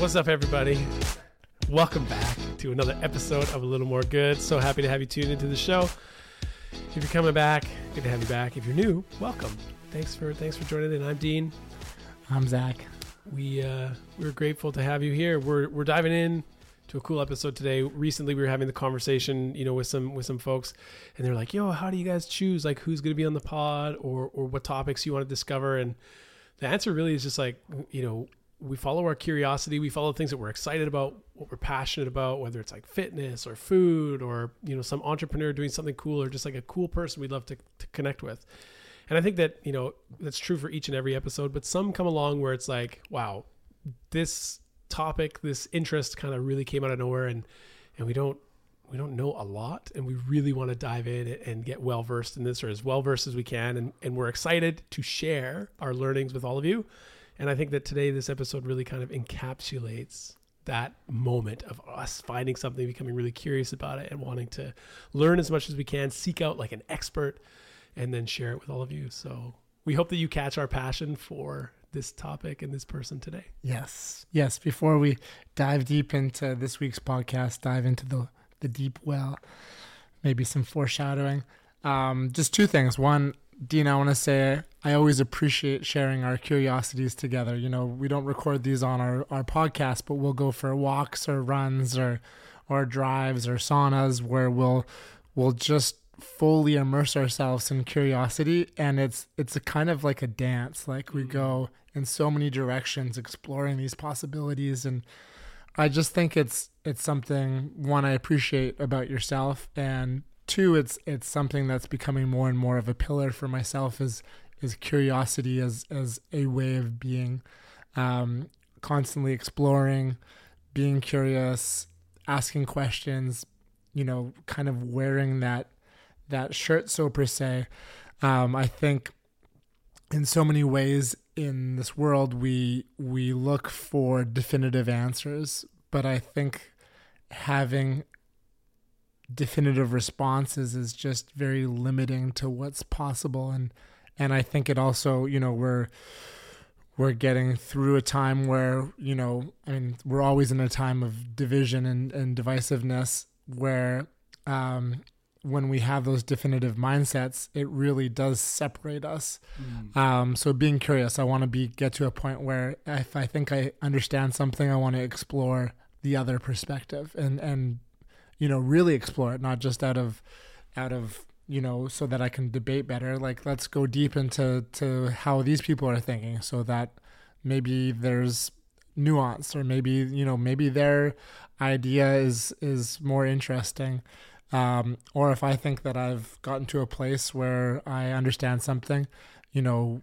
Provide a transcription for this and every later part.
What's up, everybody? Welcome back to another episode of A Little More Good. So happy to have you tuned into the show. If you're coming back, good to have you back. If you're new, welcome. Thanks for thanks for joining in. I'm Dean. I'm Zach. We uh, we're grateful to have you here. We're we're diving in to a cool episode today. Recently, we were having the conversation, you know, with some with some folks, and they're like, "Yo, how do you guys choose like who's going to be on the pod or or what topics you want to discover?" And the answer really is just like, you know, we follow our curiosity, we follow things that we're excited about, what we're passionate about, whether it's like fitness or food or you know some entrepreneur doing something cool or just like a cool person we'd love to, to connect with. And I think that you know that's true for each and every episode, but some come along where it's like, wow, this topic, this interest kind of really came out of nowhere, and and we don't we don't know a lot, and we really want to dive in and get well versed in this or as well versed as we can, and and we're excited to share our learnings with all of you. And I think that today this episode really kind of encapsulates that moment of us finding something, becoming really curious about it, and wanting to learn as much as we can, seek out like an expert, and then share it with all of you. So we hope that you catch our passion for this topic and this person today. Yes. Yes. Before we dive deep into this week's podcast, dive into the, the deep well, maybe some foreshadowing. Um, just two things. One, Dean, I want to say I always appreciate sharing our curiosities together. You know, we don't record these on our, our podcast, but we'll go for walks or runs or or drives or saunas where we'll we'll just fully immerse ourselves in curiosity and it's it's a kind of like a dance like we mm. go in so many directions exploring these possibilities and I just think it's it's something one I appreciate about yourself and two it's it's something that's becoming more and more of a pillar for myself is is curiosity as as a way of being um, constantly exploring being curious asking questions you know kind of wearing that that shirt so per se. Um, i think in so many ways in this world we we look for definitive answers but i think having definitive responses is just very limiting to what's possible and and I think it also you know we're we're getting through a time where you know I mean we're always in a time of division and, and divisiveness where um, when we have those definitive mindsets it really does separate us mm. um, so being curious I want to be get to a point where if I think I understand something I want to explore the other perspective and and you know really explore it not just out of out of you know so that i can debate better. Like let's go deep into to how these people are thinking so that maybe there's nuance or maybe you know maybe their idea is is more interesting. Um, or if i think that i've gotten to a place where i understand something you know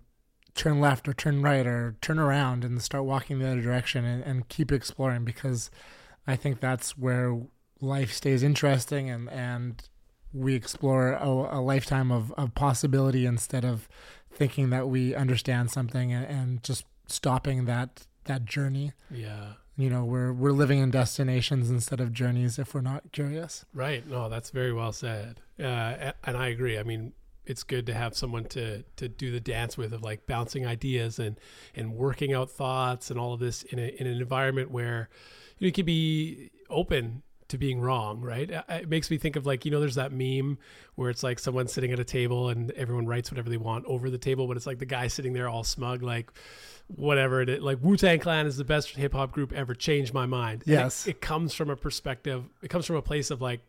turn left or turn right or turn around and start walking the other direction and, and keep exploring because i think that's where life stays interesting and and we explore a, a lifetime of, of possibility instead of thinking that we understand something and, and just stopping that that journey. Yeah. You know, we're we're living in destinations instead of journeys if we're not curious. Right. No, that's very well said. Uh, and I agree. I mean, it's good to have someone to to do the dance with of like bouncing ideas and and working out thoughts and all of this in a, in an environment where you, know, you can be open to being wrong, right? It makes me think of like, you know, there's that meme where it's like someone sitting at a table and everyone writes whatever they want over the table, but it's like the guy sitting there all smug, like whatever it is. Like Wu Tang Clan is the best hip hop group ever. Changed my mind. Yes. It, it, comes from a perspective, it comes from a place of like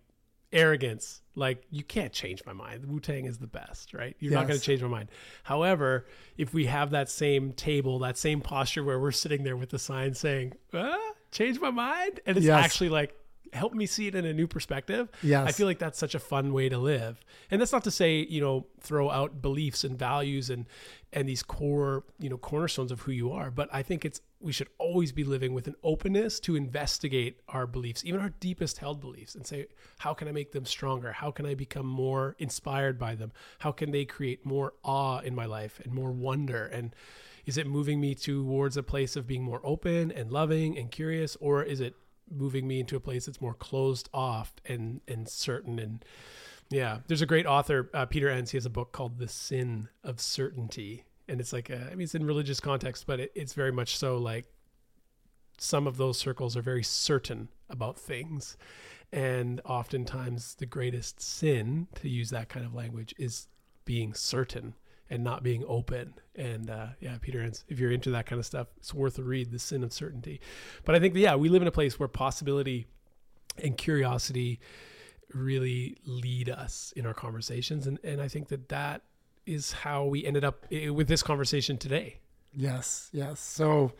arrogance. Like you can't change my mind. Wu Tang is the best, right? You're yes. not going to change my mind. However, if we have that same table, that same posture where we're sitting there with the sign saying, ah, change my mind. And it's yes. actually like, help me see it in a new perspective. Yes. I feel like that's such a fun way to live. And that's not to say, you know, throw out beliefs and values and and these core, you know, cornerstones of who you are, but I think it's we should always be living with an openness to investigate our beliefs, even our deepest held beliefs and say, how can I make them stronger? How can I become more inspired by them? How can they create more awe in my life and more wonder and is it moving me towards a place of being more open and loving and curious or is it moving me into a place that's more closed off and and certain. And yeah there's a great author uh, peter enns. He has a book called the sin of certainty. And it's like a, I mean it's in religious context but it, it's very much so like some of those circles are very certain about things. And oftentimes, the greatest sin, to use that kind of language, is being certain and not being open. And uh, yeah, Peter if you're into that kind of stuff, it's worth a read, The Sin of Certainty. But I think, yeah, we live in a place where possibility and curiosity really lead us in our conversations. And, and I think that that is how we ended up eh, with this conversation today. Yes, yes. So,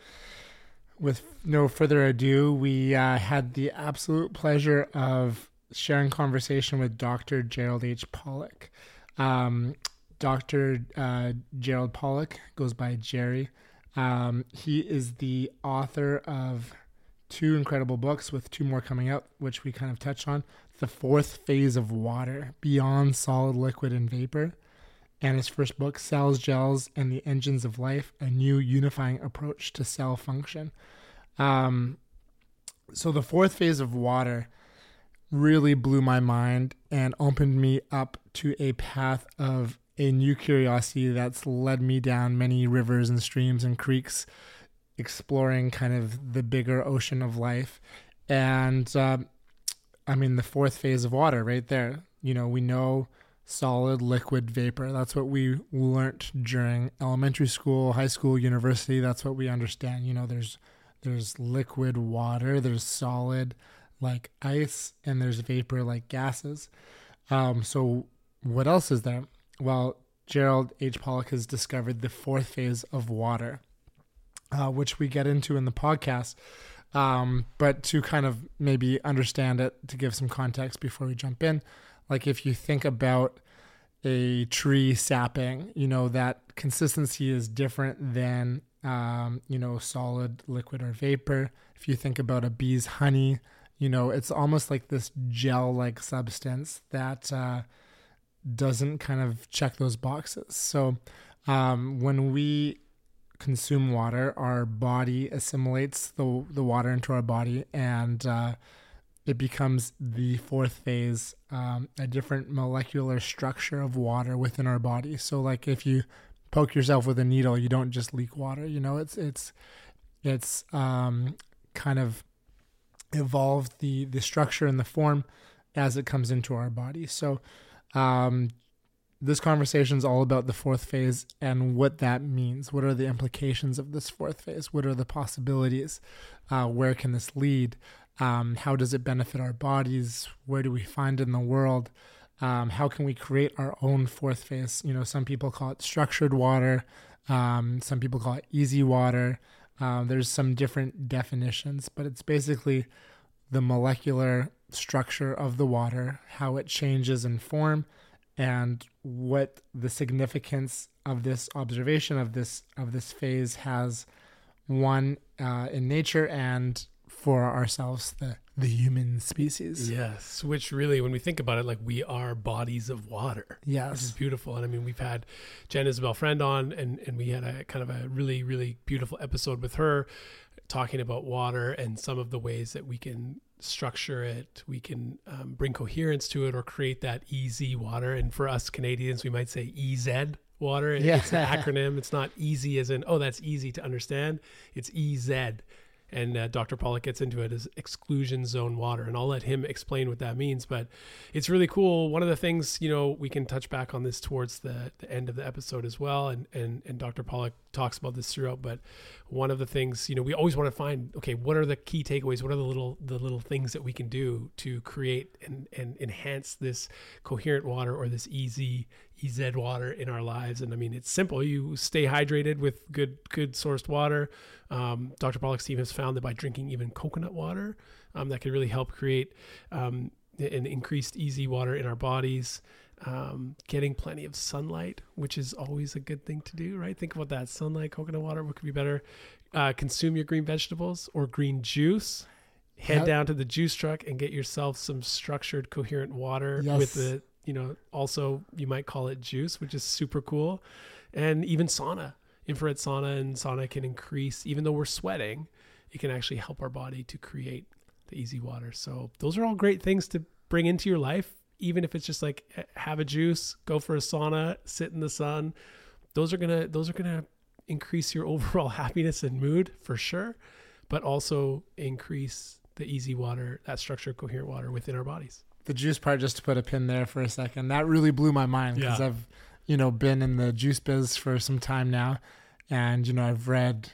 with no further ado, we uh, had the absolute pleasure of sharing conversation with Dr. Gerald H. Pollack. Um, Dr. Uh, Gerald Pollack goes by Jerry. Um, he is the author of two incredible books, with two more coming out, which we kind of touched on. The fourth phase of water, beyond solid, liquid, and vapor. And his first book, Cells, Gels, and the Engines of Life A New Unifying Approach to Cell Function. Um, so, the fourth phase of water really blew my mind and opened me up to a path of a new curiosity that's led me down many rivers and streams and creeks, exploring kind of the bigger ocean of life. And uh, I mean, the fourth phase of water right there. You know, we know solid, liquid, vapor. That's what we learned during elementary school, high school, university. That's what we understand. You know, there's there's liquid water, there's solid like ice, and there's vapor like gases. Um, so what else is there? Well, Gerald H. Pollack has discovered the fourth phase of water, uh, which we get into in the podcast. Um, but to kind of maybe understand it, to give some context before we jump in, like if you think about a tree sapping, you know, that consistency is different than, um, you know, solid, liquid, or vapor. If you think about a bee's honey, you know, it's almost like this gel like substance that, uh, doesn't kind of check those boxes. So um, when we consume water, our body assimilates the the water into our body, and uh, it becomes the fourth phase, um, a different molecular structure of water within our body. So like if you poke yourself with a needle, you don't just leak water. You know, it's it's it's um, kind of evolved the the structure and the form as it comes into our body. So um, this conversation is all about the fourth phase and what that means. What are the implications of this fourth phase? What are the possibilities? Uh, where can this lead? Um, how does it benefit our bodies? Where do we find it in the world? Um, how can we create our own fourth phase? You know, some people call it structured water. Um, some people call it easy water. Uh, there's some different definitions, but it's basically the molecular structure of the water, how it changes in form, and what the significance of this observation of this of this phase has one uh, in nature and for ourselves the the human species. Yes which really when we think about it like we are bodies of water. Yes. Which is beautiful and i mean we've had jen isabel friend on and and we had a kind of a really really beautiful episode with her talking about water and some of the ways that we can structure it, we can um, bring coherence to it, or create that easy water. And for us Canadians, we might say EZ water. Yeah. It's an acronym. It's not easy as in, oh, that's easy to understand. It's EZ and uh, Dr. Pollack gets into it as exclusion zone water, and I'll let him explain what that means. But it's really cool. One of the things, you know, we can touch back on this towards the, the end of the episode as well, and and and Dr. Pollack talks about this throughout. But one of the things, you know, we always want to find, okay, what are the key takeaways? What are the little the little things that we can do to create and and enhance this coherent water or this easy EZ water in our lives. And I mean, it's simple. You stay hydrated with good, good sourced water. Um, Dr. Pollack's team has found that by drinking even coconut water, um, that can really help create um, an increased easy water in our bodies. Um, getting plenty of sunlight, which is always a good thing to do, right? Think about that sunlight, coconut water. What could be better? Uh, consume your green vegetables or green juice head yep. down to the juice truck and get yourself some structured coherent water yes. with the you know, also you might call it juice, which is super cool. And even sauna, infrared sauna and sauna can increase, even though we're sweating, it can actually help our body to create the easy water. So those are all great things to bring into your life, even if it's just like eh, have a juice, go for a sauna, sit in the sun. Those are gonna those are gonna increase your overall happiness and mood for sure. but also increase the easy water, that structured coherent water within our bodies. The juice part, just to put a pin there for a second, that really blew my mind because Yeah. I've, you know, been in the juice biz for some time now, and you know, I've read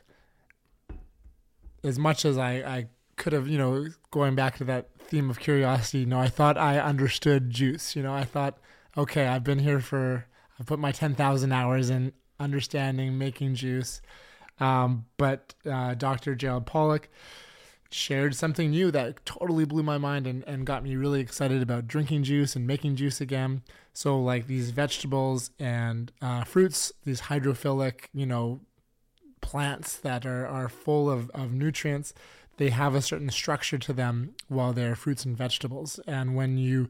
as much as I, I could have, you know, going back to that theme of curiosity. You know, I thought I understood juice. You know, I thought, okay, I've been here for, I've put my ten thousand hours in understanding making juice. Um, but uh, Dr. Gerald Pollack shared something new that totally blew my mind and, and got me really excited about drinking juice and making juice again. So, like these vegetables and uh, fruits, these hydrophilic, you know, plants that are, are full of, of nutrients, they have a certain structure to them while they're fruits and vegetables. And when you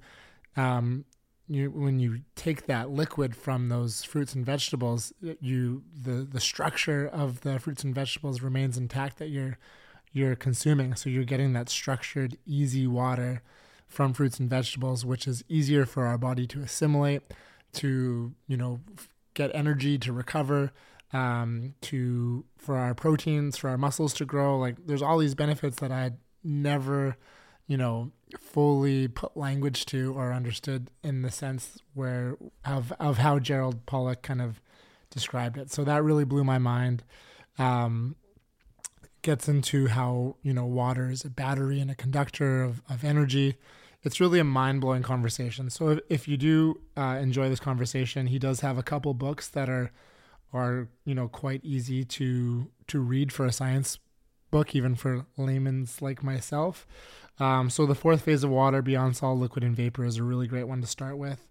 um, you when you take that liquid from those fruits and vegetables, you the the structure of the fruits and vegetables remains intact that you're you're consuming. So you're getting that structured, easy water from fruits and vegetables, which is easier for our body to assimilate, to you know get energy to recover, um, to for our proteins, for our muscles to grow. Like there's all these benefits that I never you know fully put language to or understood in the sense where of of how Gerald Pollack kind of described it. So that really blew my mind. Um, gets into how you know water is a battery and a conductor of, of energy. It's really a mind blowing conversation. So if, if you do uh, enjoy this conversation, he does have a couple books that are are you know quite easy to to read for a science book, even for layman's like myself. Um, so the fourth phase of water, beyond solid, liquid, and vapor, is a really great one to start with,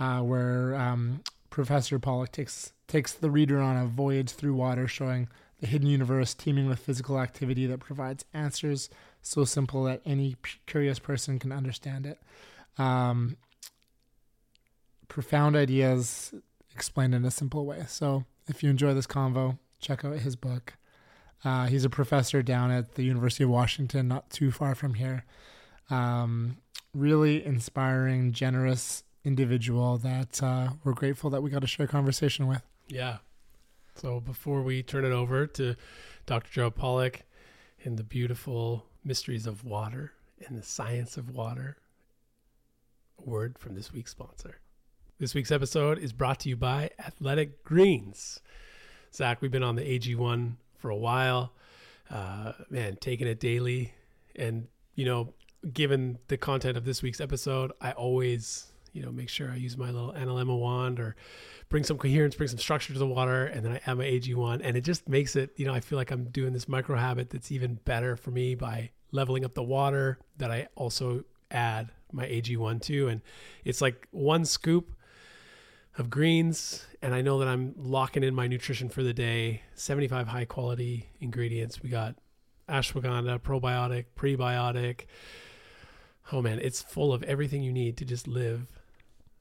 uh, where um, Professor Pollack takes takes the reader on a voyage through water, showing the hidden universe teeming with physical activity that provides answers so simple that any curious person can understand it. Um, profound ideas explained in a simple way. So if you enjoy this convo, check out his book. Uh, he's a professor down at the University of Washington, not too far from here. Um, really inspiring, generous individual that uh, we're grateful that we got to share a conversation with. Yeah. So before we turn it over to Dr. Joe Pollack and the beautiful mysteries of water and the science of water, a word from this week's sponsor. This week's episode is brought to you by Athletic Greens. Zach, we've been on the AG1 for a while. Uh, man, taking it daily. And, you know, given the content of this week's episode, I always, you know, make sure I use my little analemma wand or bring some coherence, bring some structure to the water, and then I add my AG1. And it just makes it, you know, I feel like I'm doing this micro habit that's even better for me by leveling up the water that I also add my AG1 to. And it's like one scoop of greens and I know that I'm locking in my nutrition for the day. 75 high quality ingredients. We got ashwagandha, probiotic, prebiotic. Oh man, it's full of everything you need to just live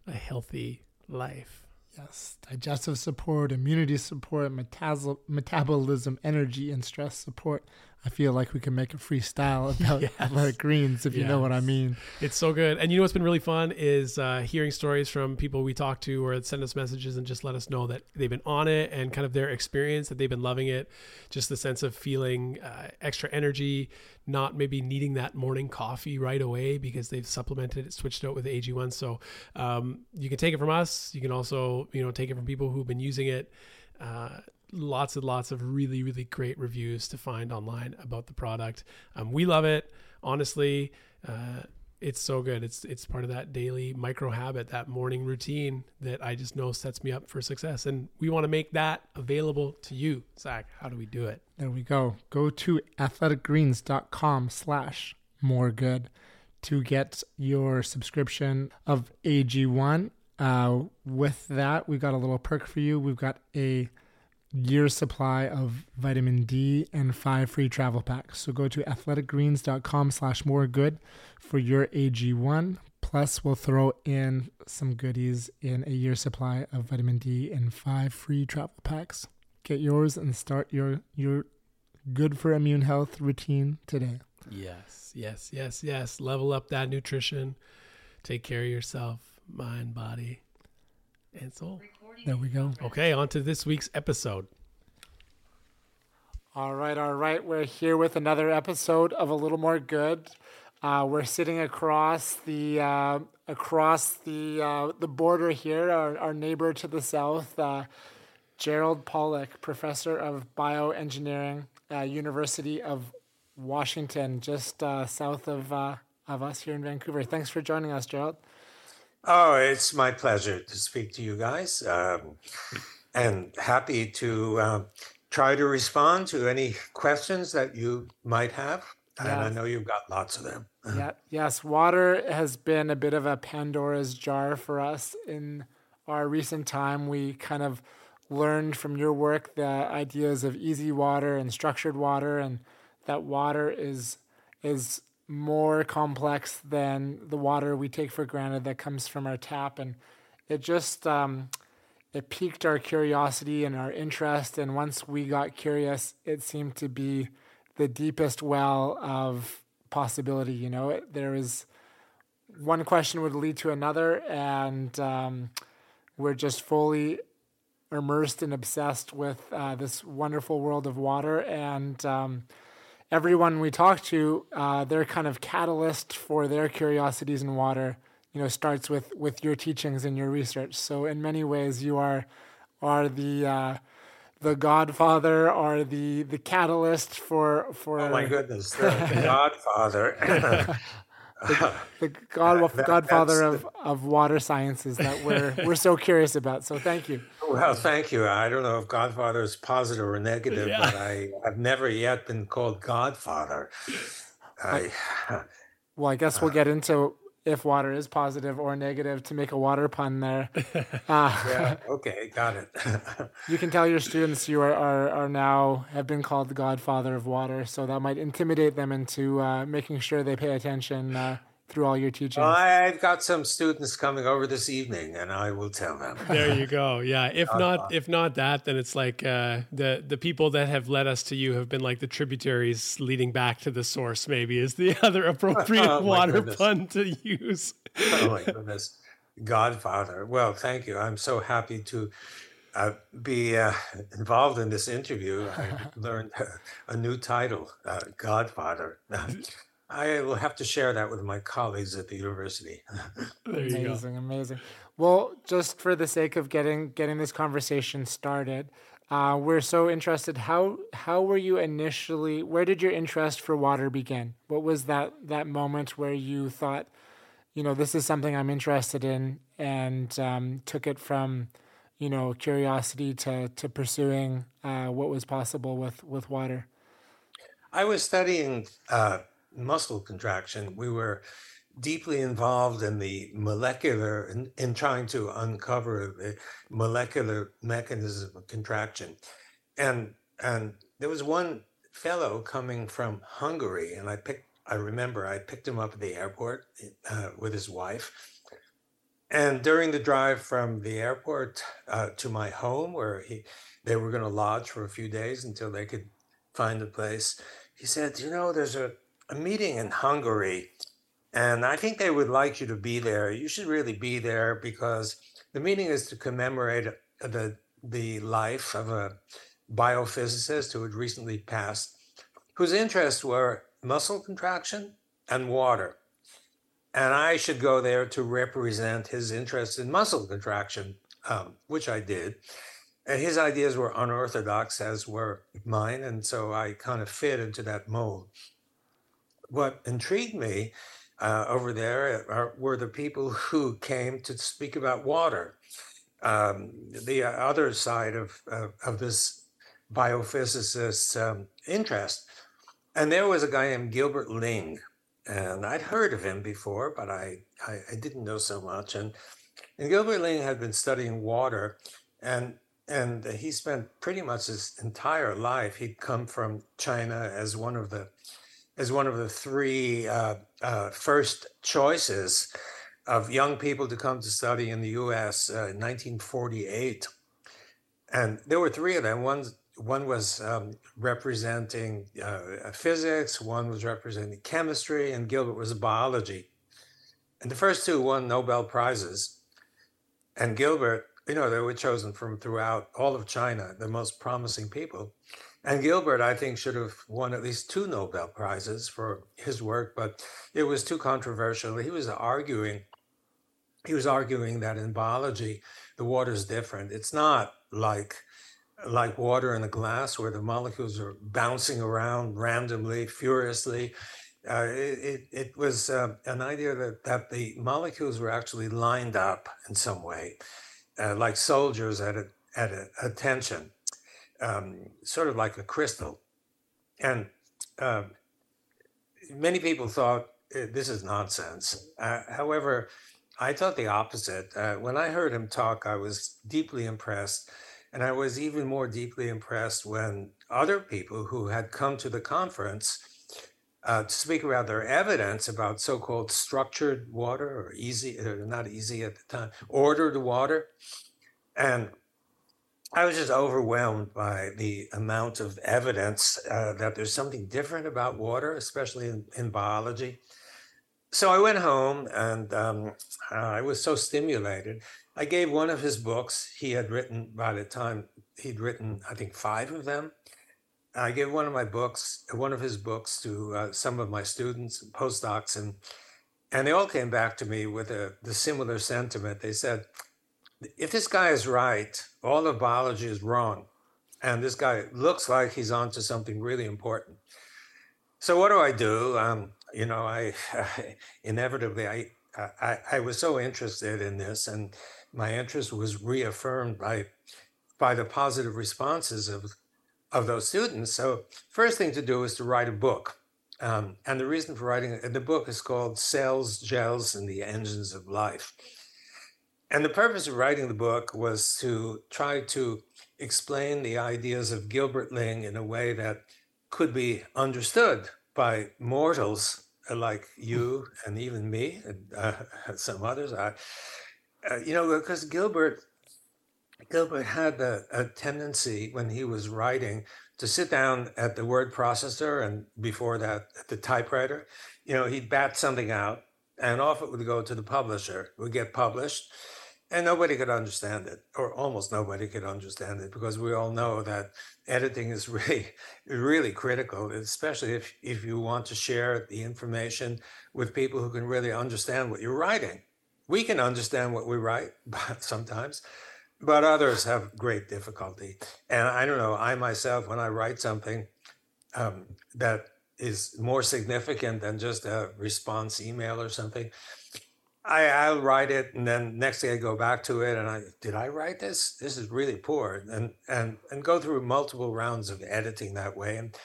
a healthy life. Yes, digestive support, immunity support, metas- metabolism, energy, and stress support. I feel like we can make a freestyle about Yes. athletic greens, if you know what I mean. It's so good. And you know what's been really fun is uh, hearing stories from people we talk to or send us messages and just let us know that they've been on it and kind of their experience, that they've been loving it. Just the sense of feeling uh, extra energy, not maybe needing that morning coffee right away because they've supplemented it, switched out with AG1. So um, you can take it from us. You can also, you know, take it from people who've been using it. Uh, lots and lots of really really great reviews to find online about the product um, we love it honestly uh, it's so good it's it's part of that daily micro habit that morning routine that i just know sets me up for success and we want to make that available to you zach how do we do it There we go. Go to athleticgreens.com slash more good to get your subscription of AG1. Uh, with that, we've got a little perk for you. We've got a year's supply of vitamin D and five free travel packs. So go to athleticgreens.com slash more good for your AG1. Plus, we'll throw in some goodies in a year's supply of vitamin D and five free travel packs. Get yours and start your your good for immune health routine today. yes yes yes yes level up that nutrition take care of yourself mind body and soul There we go. okay on to this week's episode All right, all right. We're here with another episode of A Little More Good. Uh, we're sitting across the uh, across the uh, the border here. Our, our neighbor to the south, uh, Gerald Pollack, professor of bioengineering, uh, University of Washington, just uh, south of of us here in Vancouver. Thanks for joining us, Gerald. Oh, it's my pleasure to speak to you guys, um, and happy to um, try to respond to any questions that you might have. And I know you've got lots of them. yeah, yes, water has been a bit of a Pandora's jar for us in our recent time. We kind of learned from your work the ideas of easy water and structured water, and that water is is more complex than the water we take for granted that comes from our tap, and it just um, it piqued our curiosity and our interest. And once we got curious, it seemed to be the deepest well of possibility. You know, it, there was one question would lead to another, and um, we're just fully immersed and obsessed with uh, this wonderful world of water. And um, everyone we talk to, uh, their kind of catalyst for their curiosities in water you know starts with with your teachings and your research. So in many ways, you are are the uh, the godfather or the the catalyst for for. Oh my goodness, the godfather. the, the god, that, godfather of, of water sciences that we're we're so curious about. So thank you. Well, thank you. I don't know if Godfather is positive or negative, yeah. but I have never yet been called Godfather. I, well, I guess we'll uh, get into if water is positive or negative to make a water pun there. Uh, yeah, okay, got it. you can tell your students you are, are, are now have been called the godfather of water, so that might intimidate them into uh, making sure they pay attention uh, through all your teaching? I've got some students coming over this evening, and I will tell them. there you go. Yeah. If uh, not, if not that, then it's like uh, the the people that have led us to you have been like the tributaries leading back to the source. Maybe is the other appropriate oh, water goodness. pun to use. oh my goodness, Godfather. Well, thank you. I'm so happy to. Uh, be uh, involved in this interview. I learned a new title, uh, Godfather. I will have to share that with my colleagues at the university. amazing, amazing. Well, just for the sake of getting getting this conversation started, uh, we're so interested. How how were you initially? Where did your interest for water begin? What was that that moment where you thought, you know, this is something I'm interested in, and um, took it from, you know, curiosity to to pursuing uh, what was possible with with water. I was studying. Uh, muscle contraction. We were deeply involved in the molecular in, in trying to uncover the molecular mechanism of contraction. And and there was one fellow coming from Hungary, and I picked. I remember I picked him up at the airport uh, with his wife. And during the drive from the airport uh, to my home, where he they were going to lodge for a few days until they could find a place, he said, "You know, there's a a meeting in Hungary, and I think they would like you to be there. You should really be there because the meeting is to commemorate the the life of a biophysicist who had recently passed, whose interests were muscle contraction and water. And I should go there to represent his interest in muscle contraction, um, which I did. And his ideas were unorthodox, as were mine. And so I kind of fit into that mold what intrigued me uh, over there are, were the people who came to speak about water. Um, the other side of, uh, of this biophysicist's um, interest. And there was a guy named Gilbert Ling, and I'd heard of him before, but I, I, I didn't know so much. And, and Gilbert Ling had been studying water, and and he spent pretty much his entire life. He'd come from China as one of the as one of the three uh, uh, first choices of young people to come to study in the US uh, in 1948. And there were three of them. One, one was um, representing uh, physics, one was representing chemistry, and Gilbert was biology. And the first two won Nobel Prizes. And Gilbert, you know, they were chosen from throughout all of China, the most promising people. And Gilbert, I think, should have won at least two Nobel Prizes for his work, but it was too controversial. He was arguing, he was arguing that in biology, the water is different. It's not like like water in a glass where the molecules are bouncing around randomly, furiously. Uh, it, it, was uh, an idea that, that the molecules were actually lined up in some way, uh, like soldiers at, a, at a, attention, um, sort of like a crystal. And um, many people thought uh, this is nonsense. Uh, however, I thought the opposite. Uh, when I heard him talk, I was deeply impressed and I was even more deeply impressed when other people who had come to the conference uh, to speak about their evidence about so called structured water or easy, or not easy at the time, ordered water. And I was just overwhelmed by the amount of evidence uh, that there's something different about water, especially in, in biology. So I went home and um, I was so stimulated. I gave one of his books he had written by the time he'd written, I think, five of them. I gave one of my books, one of his books, to uh, some of my students, postdocs, and and they all came back to me with a the similar sentiment. They said, "If this guy is right, all of biology is wrong, and this guy looks like he's onto something really important." So what do I do? Um, you know, I inevitably I, I I was so interested in this, and my interest was reaffirmed by by the positive responses of of those students. So first thing to do is to write a book. Um, and the reason for writing the book is called Cells, Gels, and the Engines of Life. And the purpose of writing the book was to try to explain the ideas of Gilbert Ling in a way that could be understood by mortals like you and even me and uh, some others. I, uh, you know, because Gilbert Gilbert had a, a, tendency when he was writing to sit down at the word processor and before that at the typewriter. You know, he'd bat something out, and off it would go to the publisher. It would get published, and nobody could understand it, or almost nobody could understand it, because we all know that editing is really, really critical, especially if if you want to share the information with people who can really understand what you're writing. We can understand what we write but sometimes but others have great difficulty. And i don't know i myself when i write something um, that is more significant than just a response email or something I, I'll write it and then next day I go back to it and I did I write this? This is really poor and and and go through multiple rounds of editing that way and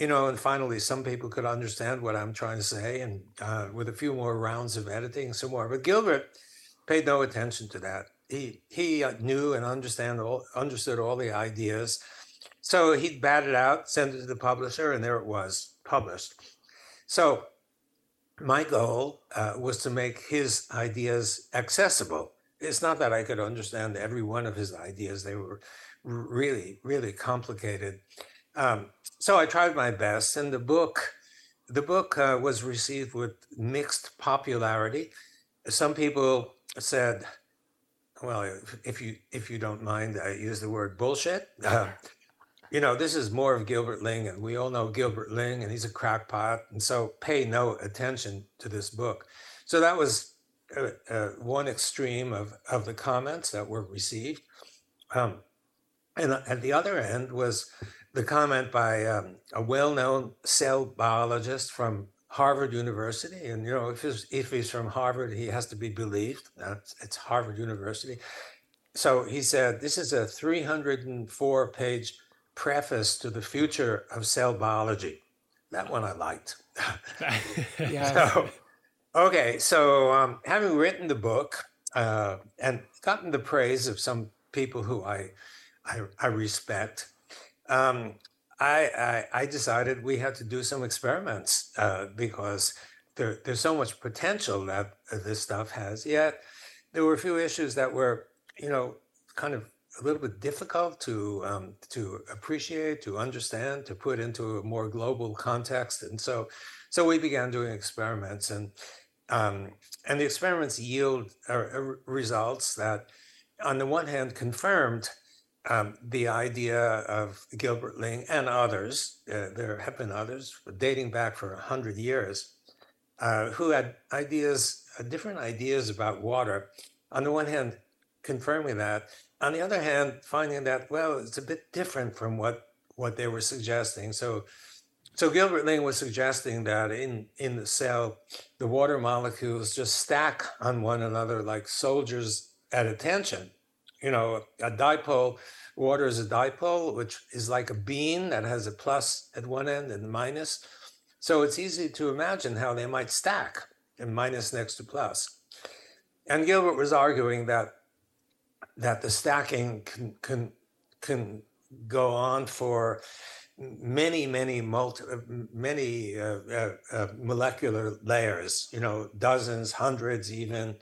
you know, and finally, some people could understand what I'm trying to say, and uh, with a few more rounds of editing, some more. But Gilbert paid no attention to that. He he uh, knew and understand all understood all the ideas, so he'd bat it out, send it to the publisher, and there it was, published. So my goal uh, was to make his ideas accessible. It's not that I could understand every one of his ideas; they were really, really complicated. Um, so I tried my best, and the book, the book uh, was received with mixed popularity. Some people said, "Well, if, if you if you don't mind, I use the word bullshit." Uh, you know, this is more of Gilbert Ling, and we all know Gilbert Ling, and he's a crackpot, and so pay no attention to this book. So that was uh, uh, one extreme of of the comments that were received, um, and at the other end was the comment by um, a well-known cell biologist from Harvard University, and you know, if he's if he's from Harvard, he has to be believed. That's, it's Harvard University. So he said, "This is a 304-page preface to the future of cell biology." That one I liked. yeah. So, okay, so um, having written the book uh, and gotten the praise of some people who I I, I respect um, I, I, I decided we had to do some experiments uh, because there, there's so much potential that this stuff has. Yet there were a few issues that were, you know, kind of a little bit difficult to um, to appreciate, to understand, to put into a more global context. And so, so we began doing experiments, and um, and the experiments yield uh, uh results that, on the one hand, confirmed um, the idea of Gilbert Ling and others, uh, there have been others dating back for 100 years, uh, who had ideas, uh, different ideas about water. On the one hand, confirming that. On the other hand, finding that, well, it's a bit different from what, what they were suggesting. So, so Gilbert Ling was suggesting that in, in the cell, the water molecules just stack on one another like soldiers at attention you know, a dipole, water is a dipole, which is like a bean that has a plus at one end and minus. So it's easy to imagine how they might stack and minus next to plus. And Gilbert was arguing that that the stacking can can can go on for many many multi many uh, uh, uh, molecular layers you know dozens hundreds even.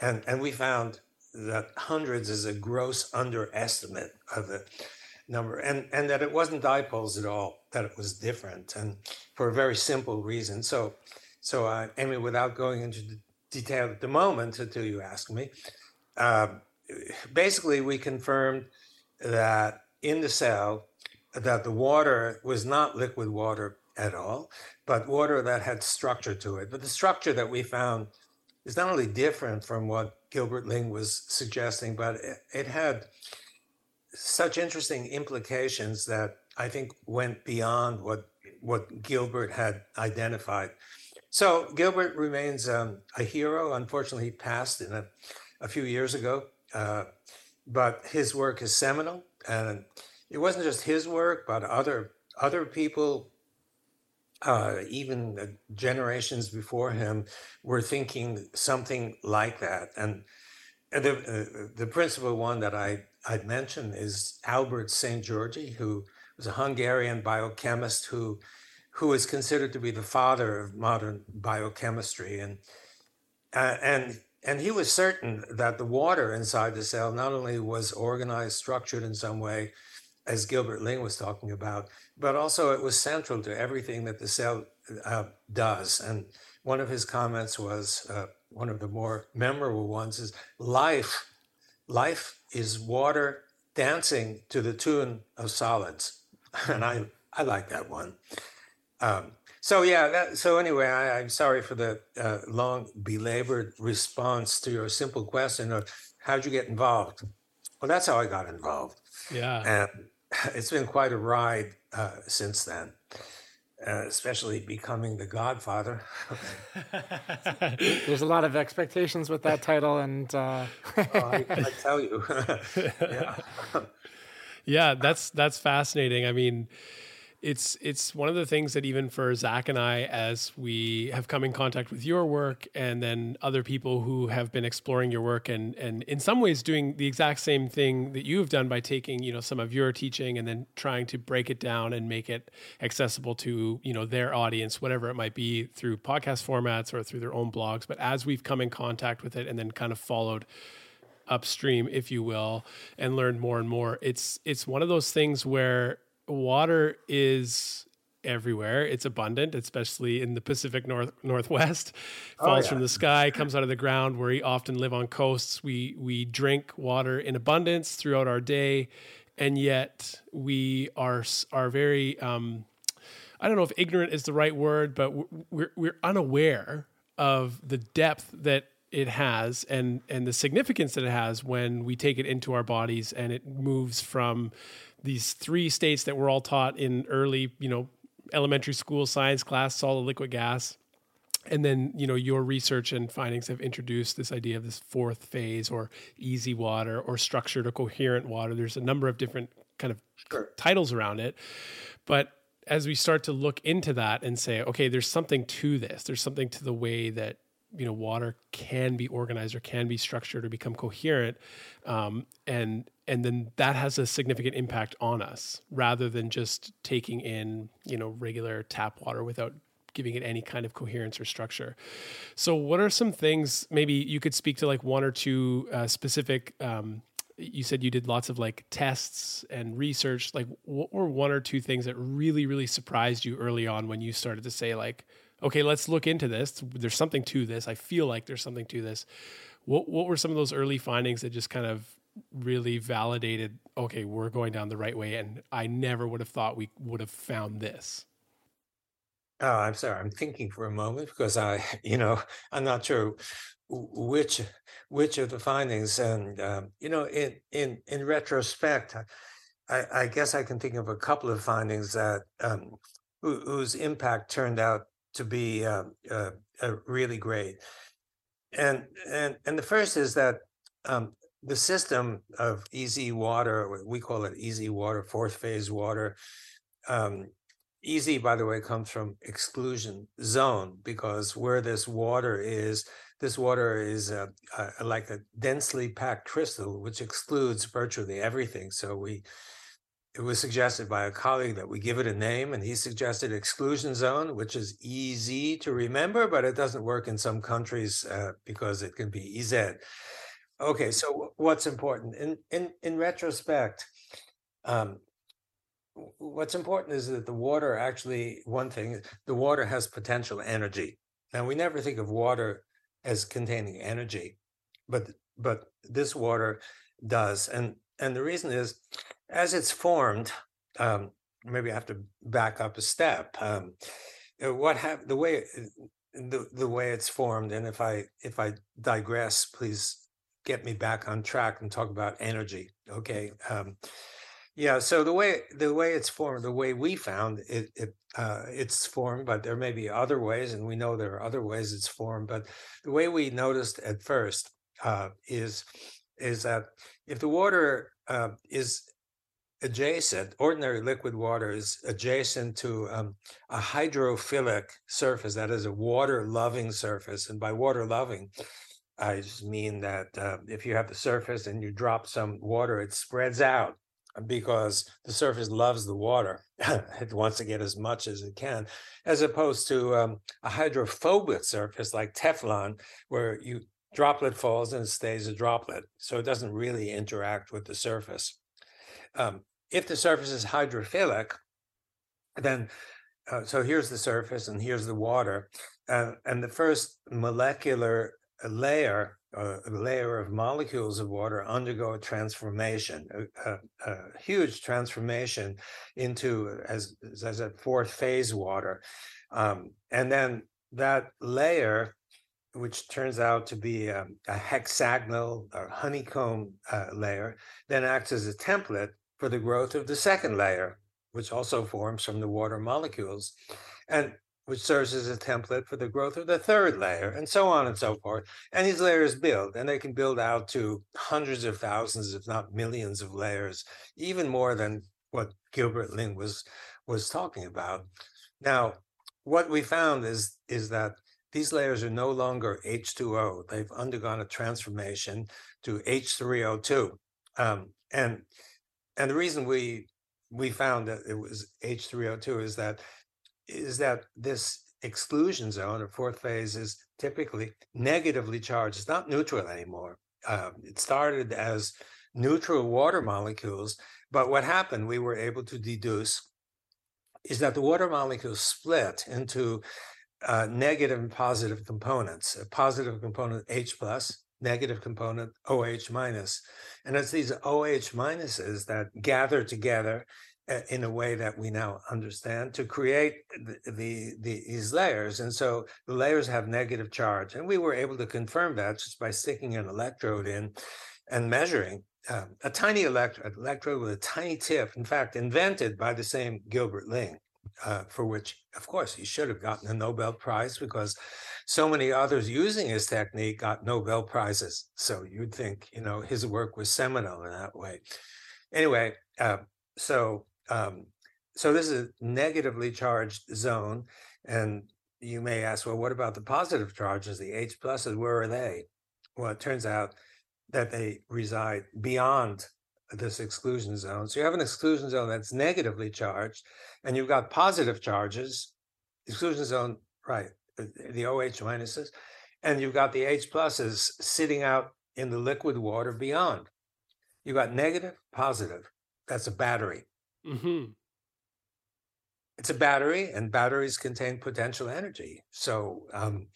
And and we found that hundreds is a gross underestimate of the number and and that it wasn't dipoles at all that it was different and for a very simple reason. So so i i mean without going into detail at the moment until you ask me uh, basically we confirmed that in the cell that the water was not liquid water at all but water that had structure to it but the structure that we found is not only different from what Gilbert Ling was suggesting, but it, it had such interesting implications that I think went beyond what what Gilbert had identified. So Gilbert remains um, a hero. Unfortunately, he passed in a, a few years ago, uh, but his work is seminal, and it wasn't just his work, but other other people uh, even generations before him were thinking something like that. And the uh, the principal one that I I'd mention is Albert Szent-Györgyi, who was a Hungarian biochemist who who is considered to be the father of modern biochemistry, and uh, and and he was certain that the water inside the cell not only was organized, structured in some way, as Gilbert Ling was talking about, but also it was central to everything that the cell uh, does. And one of his comments was uh, one of the more memorable ones is life. Life is water dancing to the tune of solids, and I I like that one. Um, so yeah, that, so anyway, I, am sorry for the uh, long belabored response to your simple question of how'd you get involved. Well, that's how I got involved. Yeah, and it's been quite a ride uh, since then, uh, especially becoming the Godfather. There's a lot of expectations with that title, and uh... oh, I, I, tell you, yeah, yeah, that's that's fascinating. I mean it's it's one of the things that even for Zach and I, as we have come in contact with your work, and then other people who have been exploring your work, and and in some ways doing the exact same thing that you've done by taking you know some of your teaching and then trying to break it down and make it accessible to you know their audience, whatever it might be, through podcast formats or through their own blogs. But as we've come in contact with it, and then kind of followed upstream, if you will, and learned more and more, it's it's one of those things where water is everywhere. It's abundant, especially in the Pacific North Northwest. Oh, Falls oh, yeah. from the sky, comes out of the ground. Where we often live on coasts. We we drink water in abundance throughout our day, and yet we are are very. Um, I don't know if ignorant is the right word, but we're we're unaware of the depth that it has and and the significance that it has when we take it into our bodies and it moves from these three states that we're all taught in early, you know, elementary school science class, solid, liquid, gas. And then, you know, your research and findings have introduced this idea of this fourth phase or easy water or structured or coherent water. There's a number of different kind of sure. titles around it. But as we start to look into that and say, okay, there's something to this, there's something to the way that you know water can be organized or can be structured or become coherent um, and and then that has a significant impact on us rather than just taking in you know regular tap water without giving it any kind of coherence or structure. So what are some things maybe you could speak to like one or two uh, specific um, you said you did lots of like tests and research like what were one or two things that really really surprised you early on when you started to say like okay, let's look into this. There's something to this. I feel like there's something to this. What what were some of those early findings that just kind of really validated? okay, we're going down the right way, and I never would have thought we would have found this. Oh, I'm sorry. I'm thinking for a moment because I, you know, I'm not sure which which of the findings, and um, you know, in in in retrospect, I, I guess I can think of a couple of findings that um, whose impact turned out to be uh, uh, uh, really great. And and and the first is that um, the system of EZ water, we call it EZ water, fourth phase water. Um, EZ, by the way, comes from exclusion zone because where this water is, this water is like a densely packed crystal, which excludes virtually everything. So we it was suggested by a colleague that we give it a name, and he suggested exclusion zone, which is easy to remember, but it doesn't work in some countries uh, because it can be EZ. Okay, so what's important in in in retrospect? Um, what's important is that the water actually one thing the water has potential energy. Now we never think of water as containing energy, but but this water does, and and the reason is as it's formed, um, maybe I have to back up a step. Um, uh, what have the way the the way it's formed, and if I if I digress, please get me back on track and talk about energy. Okay. Um, yeah. So the way the way it's formed, the way we found it, it uh, it's formed, but there may be other ways, and we know there are other ways it's formed. But the way we noticed at first uh, is is that if the water uh, is adjacent, ordinary liquid water is adjacent to um, a hydrophilic surface, that is a water loving surface. And by water loving, I just mean that uh, if you have the surface and you drop some water, it spreads out because the surface loves the water. it wants to get as much as it can, as opposed to um, a hydrophobic surface like Teflon, where you droplet falls and stays a droplet. So it doesn't really interact with the surface. Um, if the surface is hydrophilic, then uh, so here's the surface and here's the water, uh, and the first molecular layer, uh, layer of molecules of water undergo a transformation, a, a, a huge transformation into as as a fourth phase water, um, and then that layer which turns out to be a, a hexagonal or honeycomb uh, layer, then acts as a template for the growth of the second layer, which also forms from the water molecules, and which serves as a template for the growth of the third layer, and so on and so forth. And these layers build, and they can build out to hundreds of thousands, if not millions of layers, even more than what Gilbert Ling was was talking about. Now, what we found is is that these layers are no longer H2O. They've undergone a transformation to H3O2. Um, and and the reason we we found that it was H3O2 is that is that this exclusion zone or fourth phase is typically negatively charged. It's not neutral anymore. Uh, it started as neutral water molecules, but what happened, we were able to deduce, is that the water molecules split into uh, negative and positive components. A positive component H plus negative component OH minus. And it's these OH minuses that gather together uh, in a way that we now understand to create the, the, the, these layers. And so the layers have negative charge. And we were able to confirm that just by sticking an electrode in and measuring uh, a tiny electrode, electrode with a tiny tip, in fact, invented by the same Gilbert Ling uh, for which, of course, he should have gotten a Nobel Prize because so many others using his technique got Nobel Prizes. So you'd think, you know, his work was seminal in that way. Anyway, uh, so um, so this is a negatively charged zone, and you may ask, well, what about the positive charges, the H pluses? Where are they? Well, it turns out that they reside beyond this exclusion zone. So you have an exclusion zone that's negatively charged, and you've got positive charges, exclusion zone, right, uh, the OH minuses, and you've got the H pluses sitting out in the liquid water beyond. You've got negative, positive. That's a battery. Mm-hmm. It's a battery, and batteries contain potential energy. So, um,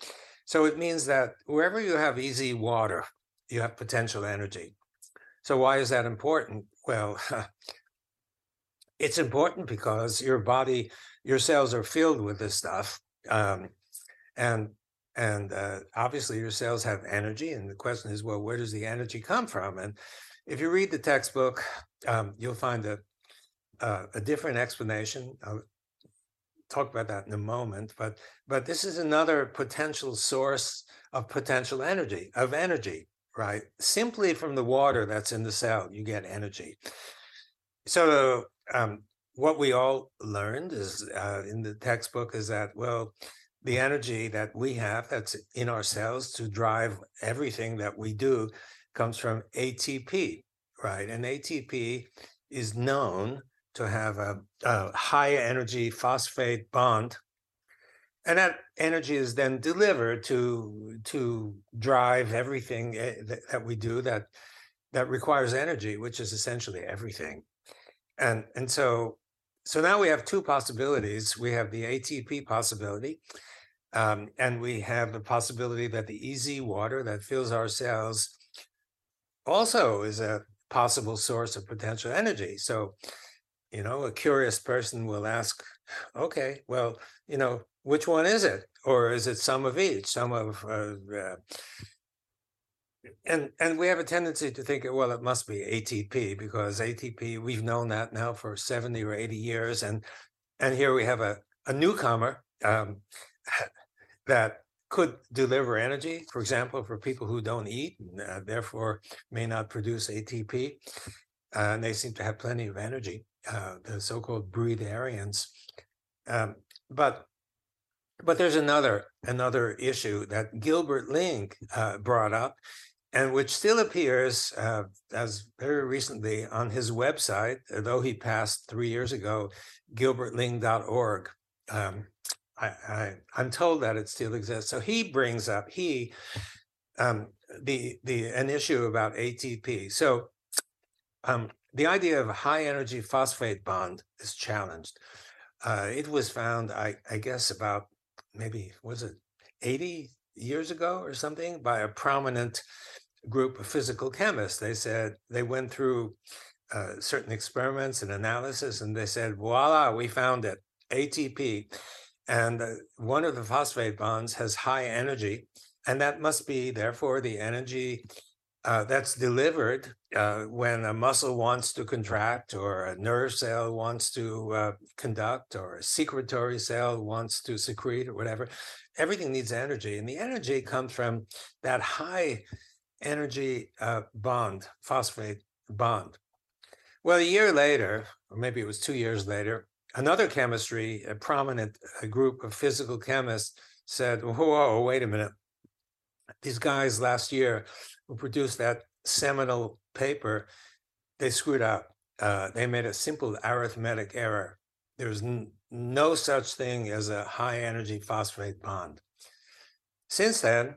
so it means that wherever you have EZ water, you have potential energy. So why is that important? well, it's important because your body, your cells are filled with this stuff, um, and and uh, obviously your cells have energy. And the question is, well, where does the energy come from? And if you read the textbook, um, you'll find a a different explanation. I'll talk about that in a moment. But but this is another potential source of potential energy of energy, right? Simply from the water that's in the cell, you get energy. So um, what we all learned is uh, in the textbook is that well the energy that we have that's in our cells to drive everything that we do comes from ATP, right? And ATP is known to have a, a high energy phosphate bond. And that energy is then delivered to to drive everything eh, that, that we do that that requires energy, which is essentially everything. And and so so now we have two possibilities. We have the ATP possibility, um, and we have the possibility that the EZ water that fills our cells also is a possible source of potential energy. So, you know, a curious person will ask, okay, well, you know, which one is it? Or is it some of each, some of uh, uh, and and we have a tendency to think well it must be atp because atp we've known that now for 70 or 80 years and and here we have a, a newcomer um, that could deliver energy for example for people who don't eat and uh, therefore may not produce atp uh, and they seem to have plenty of energy uh, the so-called breatharians um, but but there's another another issue that Gilbert Ling uh, brought up, and which still appears uh, as very recently on his website, though he passed three years ago, gilbertling.org. Um, I, am told that it still exists. So he brings up he um, the the an issue about ATP. So um, the idea of a high energy phosphate bond is challenged. Uh, it was found, I, I guess, about maybe was it 80 years ago or something by a prominent group of physical chemists. They said they went through uh, certain experiments and analysis, and they said, voila, we found it ATP. And uh, one of the phosphate bonds has high energy, and that must be, therefore, the energy uh, that's delivered uh, when a muscle wants to contract, or a nerve cell wants to uh, conduct, or a secretory cell wants to secrete, or whatever. Everything needs energy, and the energy comes from that high energy uh, bond, phosphate bond. Well, a year later, or maybe it was two years later, another chemistry, a prominent a group of physical chemists said, whoa, wait a minute. These guys last year who produced that seminal paper, they screwed up. Uh, they made a simple arithmetic error. There's n- no such thing as a high energy phosphate bond. Since then,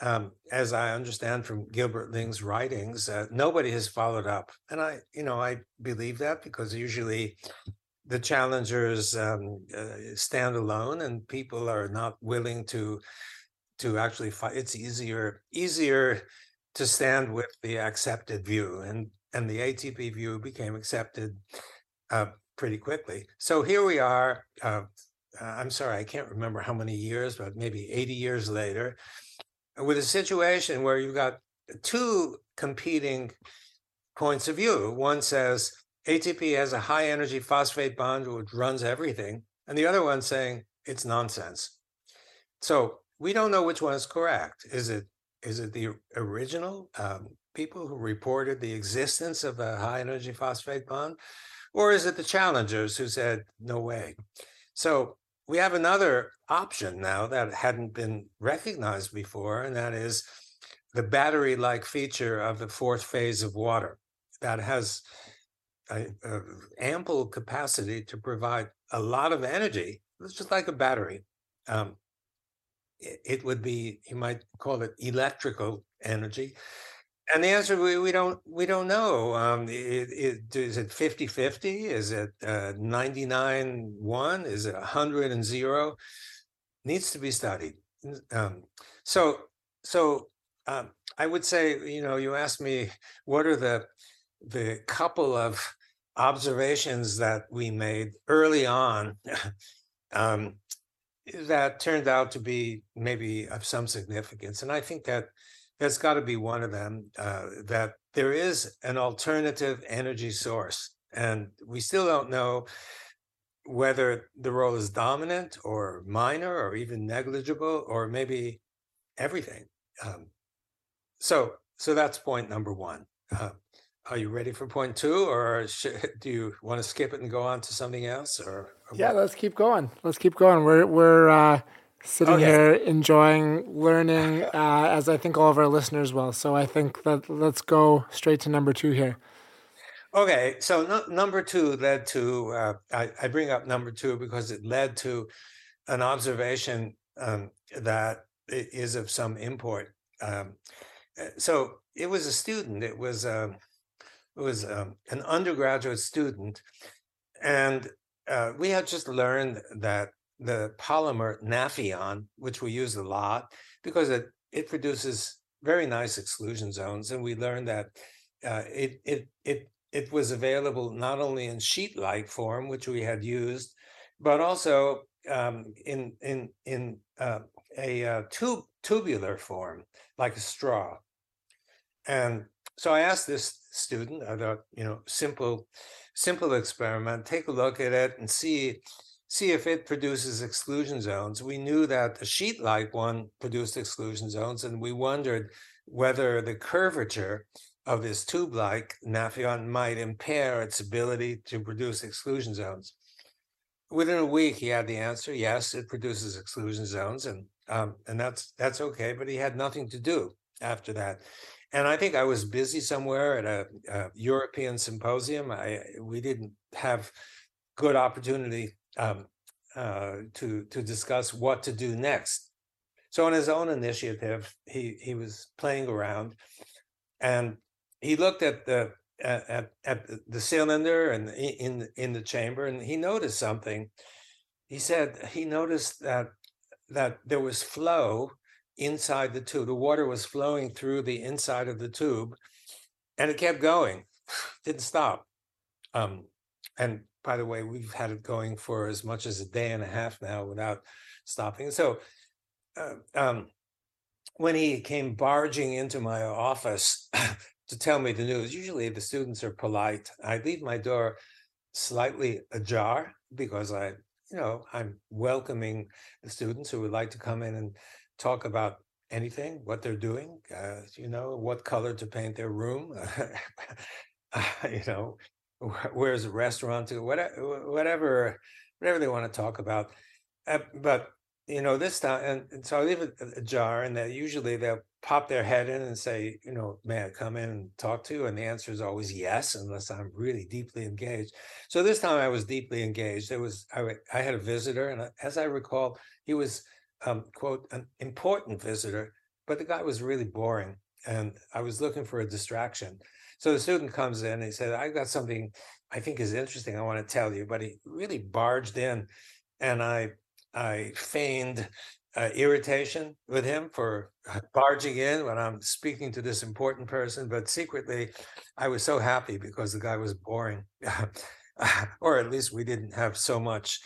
um, as I understand from Gilbert Ling's writings, uh, nobody has followed up, and I, you know, I believe that because usually the challengers um, uh, stand alone, and people are not willing to to actually fight. It's easier easier to stand with the accepted view, and and the ATP view became accepted uh, pretty quickly. So here we are. Uh, I'm sorry, I can't remember how many years, but maybe 80 years later with a situation where you've got two competing points of view. One says ATP has a high energy phosphate bond which runs everything, and the other one saying it's nonsense. So we don't know which one is correct. Is it is it the original um, people who reported the existence of a high energy phosphate bond, or is it the challengers who said no way? So we have another option now that hadn't been recognized before, and that is the battery like feature of the fourth phase of water that has a, a ample capacity to provide a lot of energy. It's just like a battery. Um, it, would be, you might call it electrical energy and the answer we, we don't we don't know. Um, it, it, is it 50-50? Is it uh, 99 1? Is it 100 and 0? Needs to be studied. Um, so so um, I would say, you know, you asked me what are the the couple of observations that we made early on um, that turned out to be maybe of some significance. And I think that that's got to be one of them uh, that there is an alternative energy source. And we still don't know whether the role is dominant or minor or even negligible or maybe everything. Um, so, so that's point number one. Uh, are you ready for point two, or should, do you want to skip it and go on to something else? Or, or yeah, let's keep going. Let's keep going. We're we're uh, sitting okay. here enjoying learning, uh, as I think all of our listeners will. So I think that let's go straight to number two here. Okay, so no, number two led to uh, I, I, bring up number two because it led to an observation um, that is of some import. Um, uh, so it was a student. It was um, it was um, an undergraduate student, and uh, we had just learned that the polymer Nafion, which we use a lot because it it produces very nice exclusion zones, and we learned that uh, it it it it was available not only in sheet-like form, which we had used, but also um, in in in uh, a uh, tube tubular form, like a straw. And so I asked this student, I thought, you know, simple, simple experiment. Take a look at it and see see if it produces exclusion zones. We knew that the sheet-like one produced exclusion zones, and we wondered whether the curvature of this tube-like Nafion might impair its ability to produce exclusion zones. Within a week, he had the answer. Yes, it produces exclusion zones, and um, and that's that's okay. But he had nothing to do after that. And I think I was busy somewhere at a, a European symposium. I we didn't have good opportunity um, uh, to to discuss what to do next. So on his own initiative, he he was playing around, and he looked at the at, at the cylinder and in in the chamber, and he noticed something. He said he noticed that that there was flow inside the tube. The water was flowing through the inside of the tube, and it kept going, didn't stop. Um, and by the way, we've had it going for as much as a day and a half now without stopping. So, uh, um, when he came barging into my office to tell me the news. Usually the students are polite. I leave my door slightly ajar because I, you know, I'm welcoming the students who would like to come in and talk about anything, what they're doing, uh, you know, what color to paint their room, you know, where's a restaurant to whatever, whatever, whatever they want to talk about. Uh, but you know, this time, and, and so I leave it ajar, and that usually they'll pop their head in and say, you know, may I come in and talk to you? And the answer is always yes, unless I'm really deeply engaged. So this time I was deeply engaged. It was I, I had a visitor, and as I recall, he was um, quote an important visitor, but the guy was really boring, and I was looking for a distraction. So the student comes in and he said, I got something I think is interesting. I want to tell you, but he really barged in, and I I feigned uh, irritation with him for barging in when I'm speaking to this important person, but secretly, I was so happy because the guy was boring, or at least we didn't have so much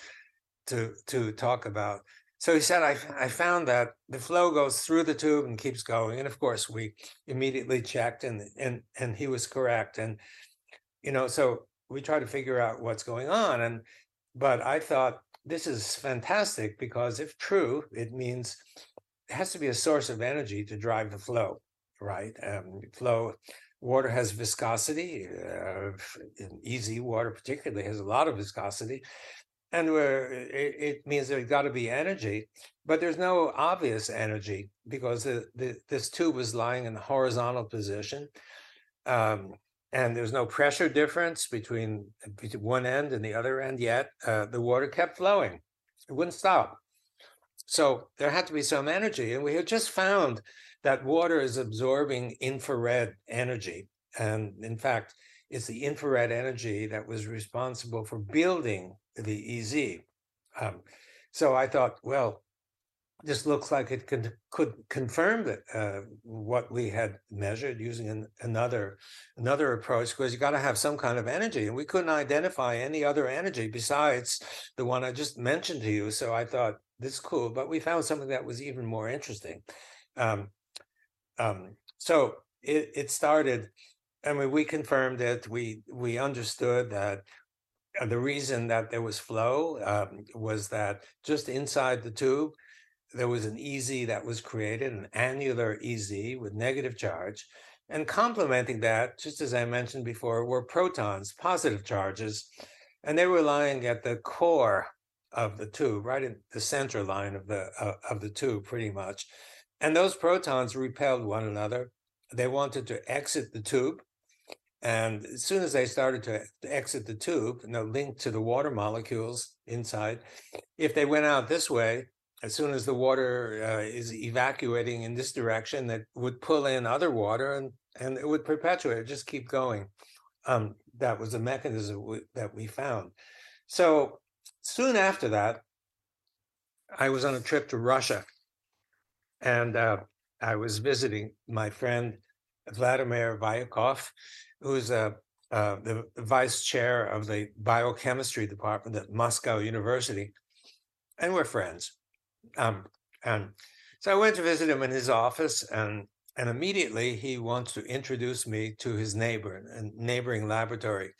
to to talk about. So he said, I, I found that the flow goes through the tube and keeps going. And of course, we immediately checked and and and he was correct. And you know, so we try to figure out what's going on. And but I thought this is fantastic because if true, it means it has to be a source of energy to drive the flow, right? Um, flow, water has viscosity. Uh, easy water, particularly, has a lot of viscosity. And where it, it means there's got to be energy, but there's no obvious energy because the, the, this tube is lying in a horizontal position. Um, and there's no pressure difference between, between one end and the other end yet. Uh, the water kept flowing; it wouldn't stop. So there had to be some energy, and we had just found that water is absorbing infrared energy, and in fact, it's the infrared energy that was responsible for building the EZ. Um, so I thought, well, this looks like it could could confirm that uh, what we had measured using an, another another approach because you got to have some kind of energy and we couldn't identify any other energy besides the one I just mentioned to you so I thought this is cool but we found something that was even more interesting um, um, so it, it started I mean we confirmed it we we understood that the reason that there was flow um, was that just inside the tube there was an EZ that was created, an annular EZ with negative charge. And complementing that, just as I mentioned before, were protons, positive charges, and they were lying at the core of the tube, right in the center line of the uh, of the tube, pretty much. And those protons repelled one another. They wanted to exit the tube, and as soon as they started to exit the tube, you know, linked to the water molecules inside, if they went out this way, as soon as the water uh, is evacuating in this direction, that would pull in other water and, and it would perpetuate, just keep going. Um, that was a mechanism w- that we found. So soon after that, I was on a trip to Russia and uh, I was visiting my friend Vladimir Voeikov, who's a uh, the vice chair of the biochemistry department at Moscow University, and we're friends. Um, and so I went to visit him in his office, and and immediately he wants to introduce me to his neighbor, a neighboring laboratory.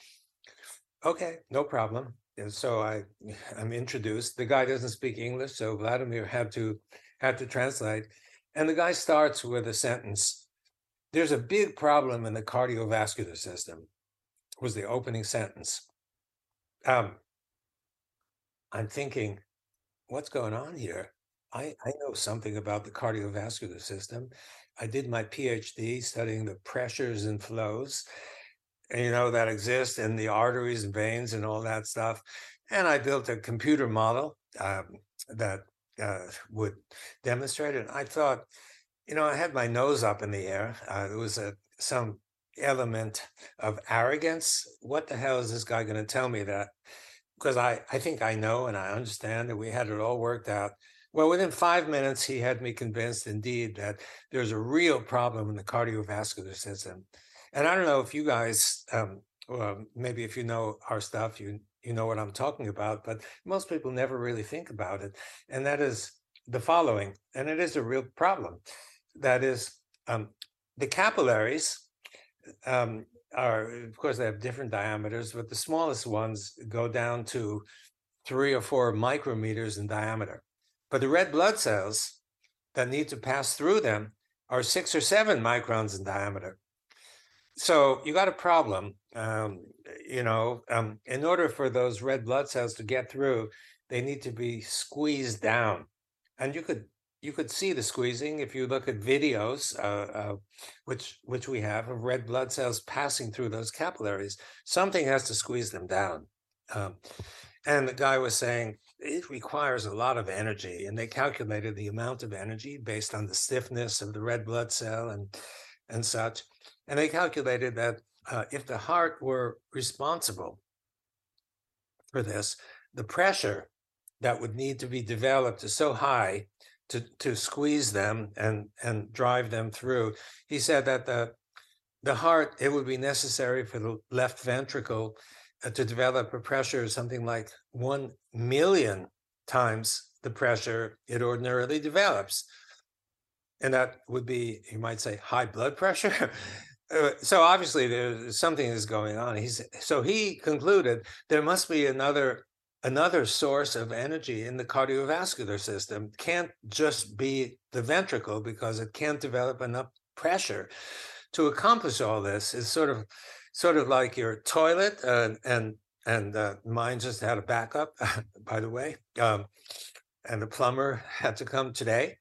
Okay, no problem. And so I I'm introduced. The guy doesn't speak English, so Vladimir had to had to translate. And the guy starts with a sentence. There's a big problem in the cardiovascular system. Was the opening sentence. Um, I'm thinking, what's going on here? I, I know something about the cardiovascular system. I did my PhD studying the pressures and flows, you know, that exist in the arteries and veins and all that stuff. And I built a computer model um, that uh, would demonstrate it. And I thought, you know, I had my nose up in the air. Uh, there was a some element of arrogance. What the hell is this guy going to tell me that? because I, I think I know and I understand that we had it all worked out. Well, within five minutes, he had me convinced indeed that there's a real problem in the cardiovascular system. And I don't know if you guys, um, well, maybe if you know our stuff, you you know what I'm talking about, but most people never really think about it. And that is the following, and it is a real problem. That is um, the capillaries um, are, of course, they have different diameters, but the smallest ones go down to three or four micrometers in diameter. But the red blood cells that need to pass through them are six or seven microns in diameter. So you got a problem. Um, you know, um, in order for those red blood cells to get through, they need to be squeezed down. And you could you could see the squeezing if you look at videos, uh, uh, which which we have of red blood cells passing through those capillaries. Something has to squeeze them down. Um, and the guy was saying it requires a lot of energy, and they calculated the amount of energy based on the stiffness of the red blood cell and and such. And they calculated that uh, if the heart were responsible for this, the pressure that would need to be developed is so high to to squeeze them and and drive them through. He said that the the heart it would be necessary for the left ventricle uh, to develop a pressure of something like one million times the pressure it ordinarily develops, and that would be you might say high blood pressure. Uh, so obviously there's something is going on. He's so he concluded there must be another another source of energy in the cardiovascular system can't just be the ventricle because it can't develop enough pressure to accomplish all this. Is sort of sort of like your toilet uh, and and uh, mine just had a backup by the way um, and the plumber had to come today.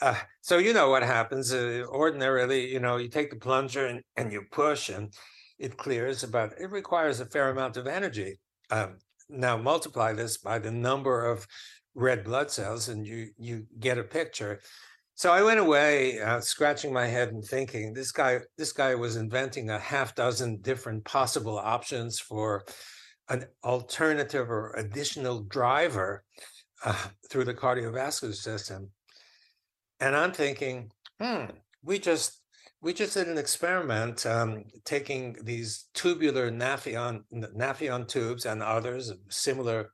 Uh, so you know what happens uh, ordinarily you know you take the plunger and, and you push and it clears but it requires a fair amount of energy um, now multiply this by the number of red blood cells and you you get a picture. So i went away uh, scratching my head and thinking this guy this guy was inventing a half dozen different possible options for an alternative or additional driver uh, through the cardiovascular system. And I'm thinking, hmm, we just we just did an experiment um, taking these tubular Nafion Nafion tubes and others of similar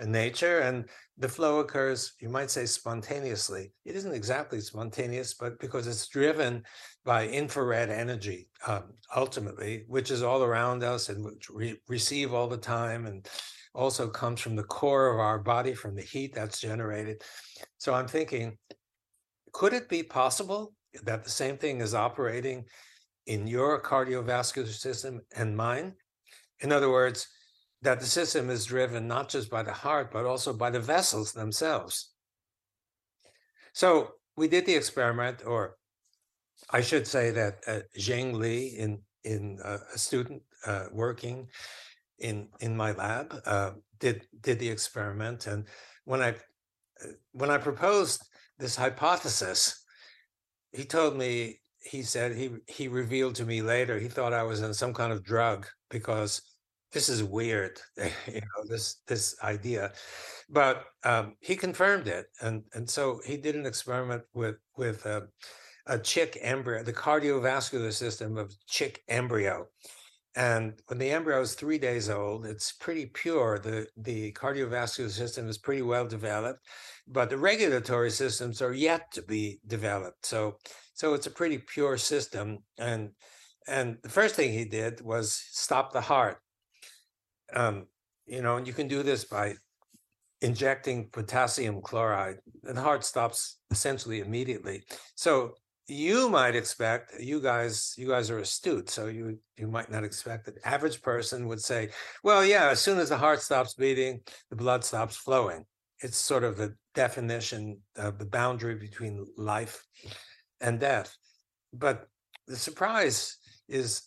nature, and the flow occurs, you might say, spontaneously. It isn't exactly spontaneous, but because it's driven by infrared energy, um, ultimately, which is all around us and which we receive all the time, and also comes from the core of our body, from the heat that's generated. So I'm thinking, could it be possible that the same thing is operating in your cardiovascular system and mine? In other words, that the system is driven not just by the heart, but also by the vessels themselves. So we did the experiment, or I should say that uh, Zheng Li, in in uh, a student uh, working in in my lab, uh, did did the experiment, and when I uh, when I proposed this hypothesis, he told me he said he he revealed to me later he thought I was on some kind of drug because this is weird, you know, this this idea. But um, he confirmed it, and and so he did an experiment with with uh, a chick embryo, the cardiovascular system of chick embryo. And when the embryo is three days old, it's pretty pure. The the cardiovascular system is pretty well developed, but the regulatory systems are yet to be developed. So so it's a pretty pure system. And and the first thing he did was stop the heart. Um, you know, and you can do this by injecting potassium chloride, and the heart stops essentially immediately. So you might expect you guys you guys are astute so you you might not expect that average person would say well yeah as soon as the heart stops beating the blood stops flowing it's sort of the definition of the boundary between life and death but the surprise is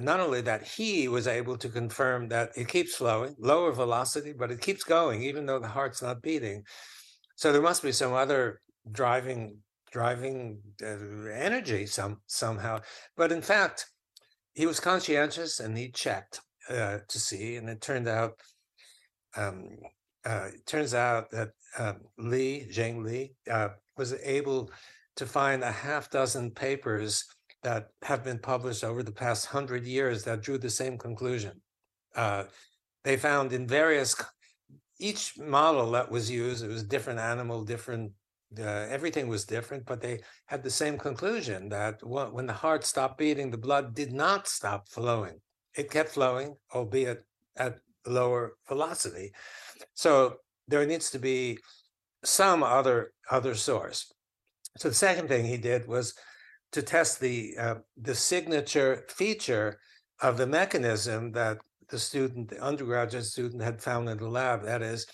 not only that he was able to confirm that it keeps flowing lower velocity but it keeps going even though the heart's not beating so there must be some other driving driving uh, energy some somehow. But in fact, he was conscientious and he checked uh, to see, and it turned out um, uh, it turns out that um, Li Zheng Li uh, was able to find a half dozen papers that have been published over the past hundred years that drew the same conclusion. Uh, they found in various each model that was used, it was different animal, different uh, everything was different, but they had the same conclusion that when the heart stopped beating, the blood did not stop flowing. It kept flowing, albeit at lower velocity. So there needs to be some other other source. So the second thing he did was to test the uh, the signature feature of the mechanism that the student, the undergraduate student, had found in the lab. That is,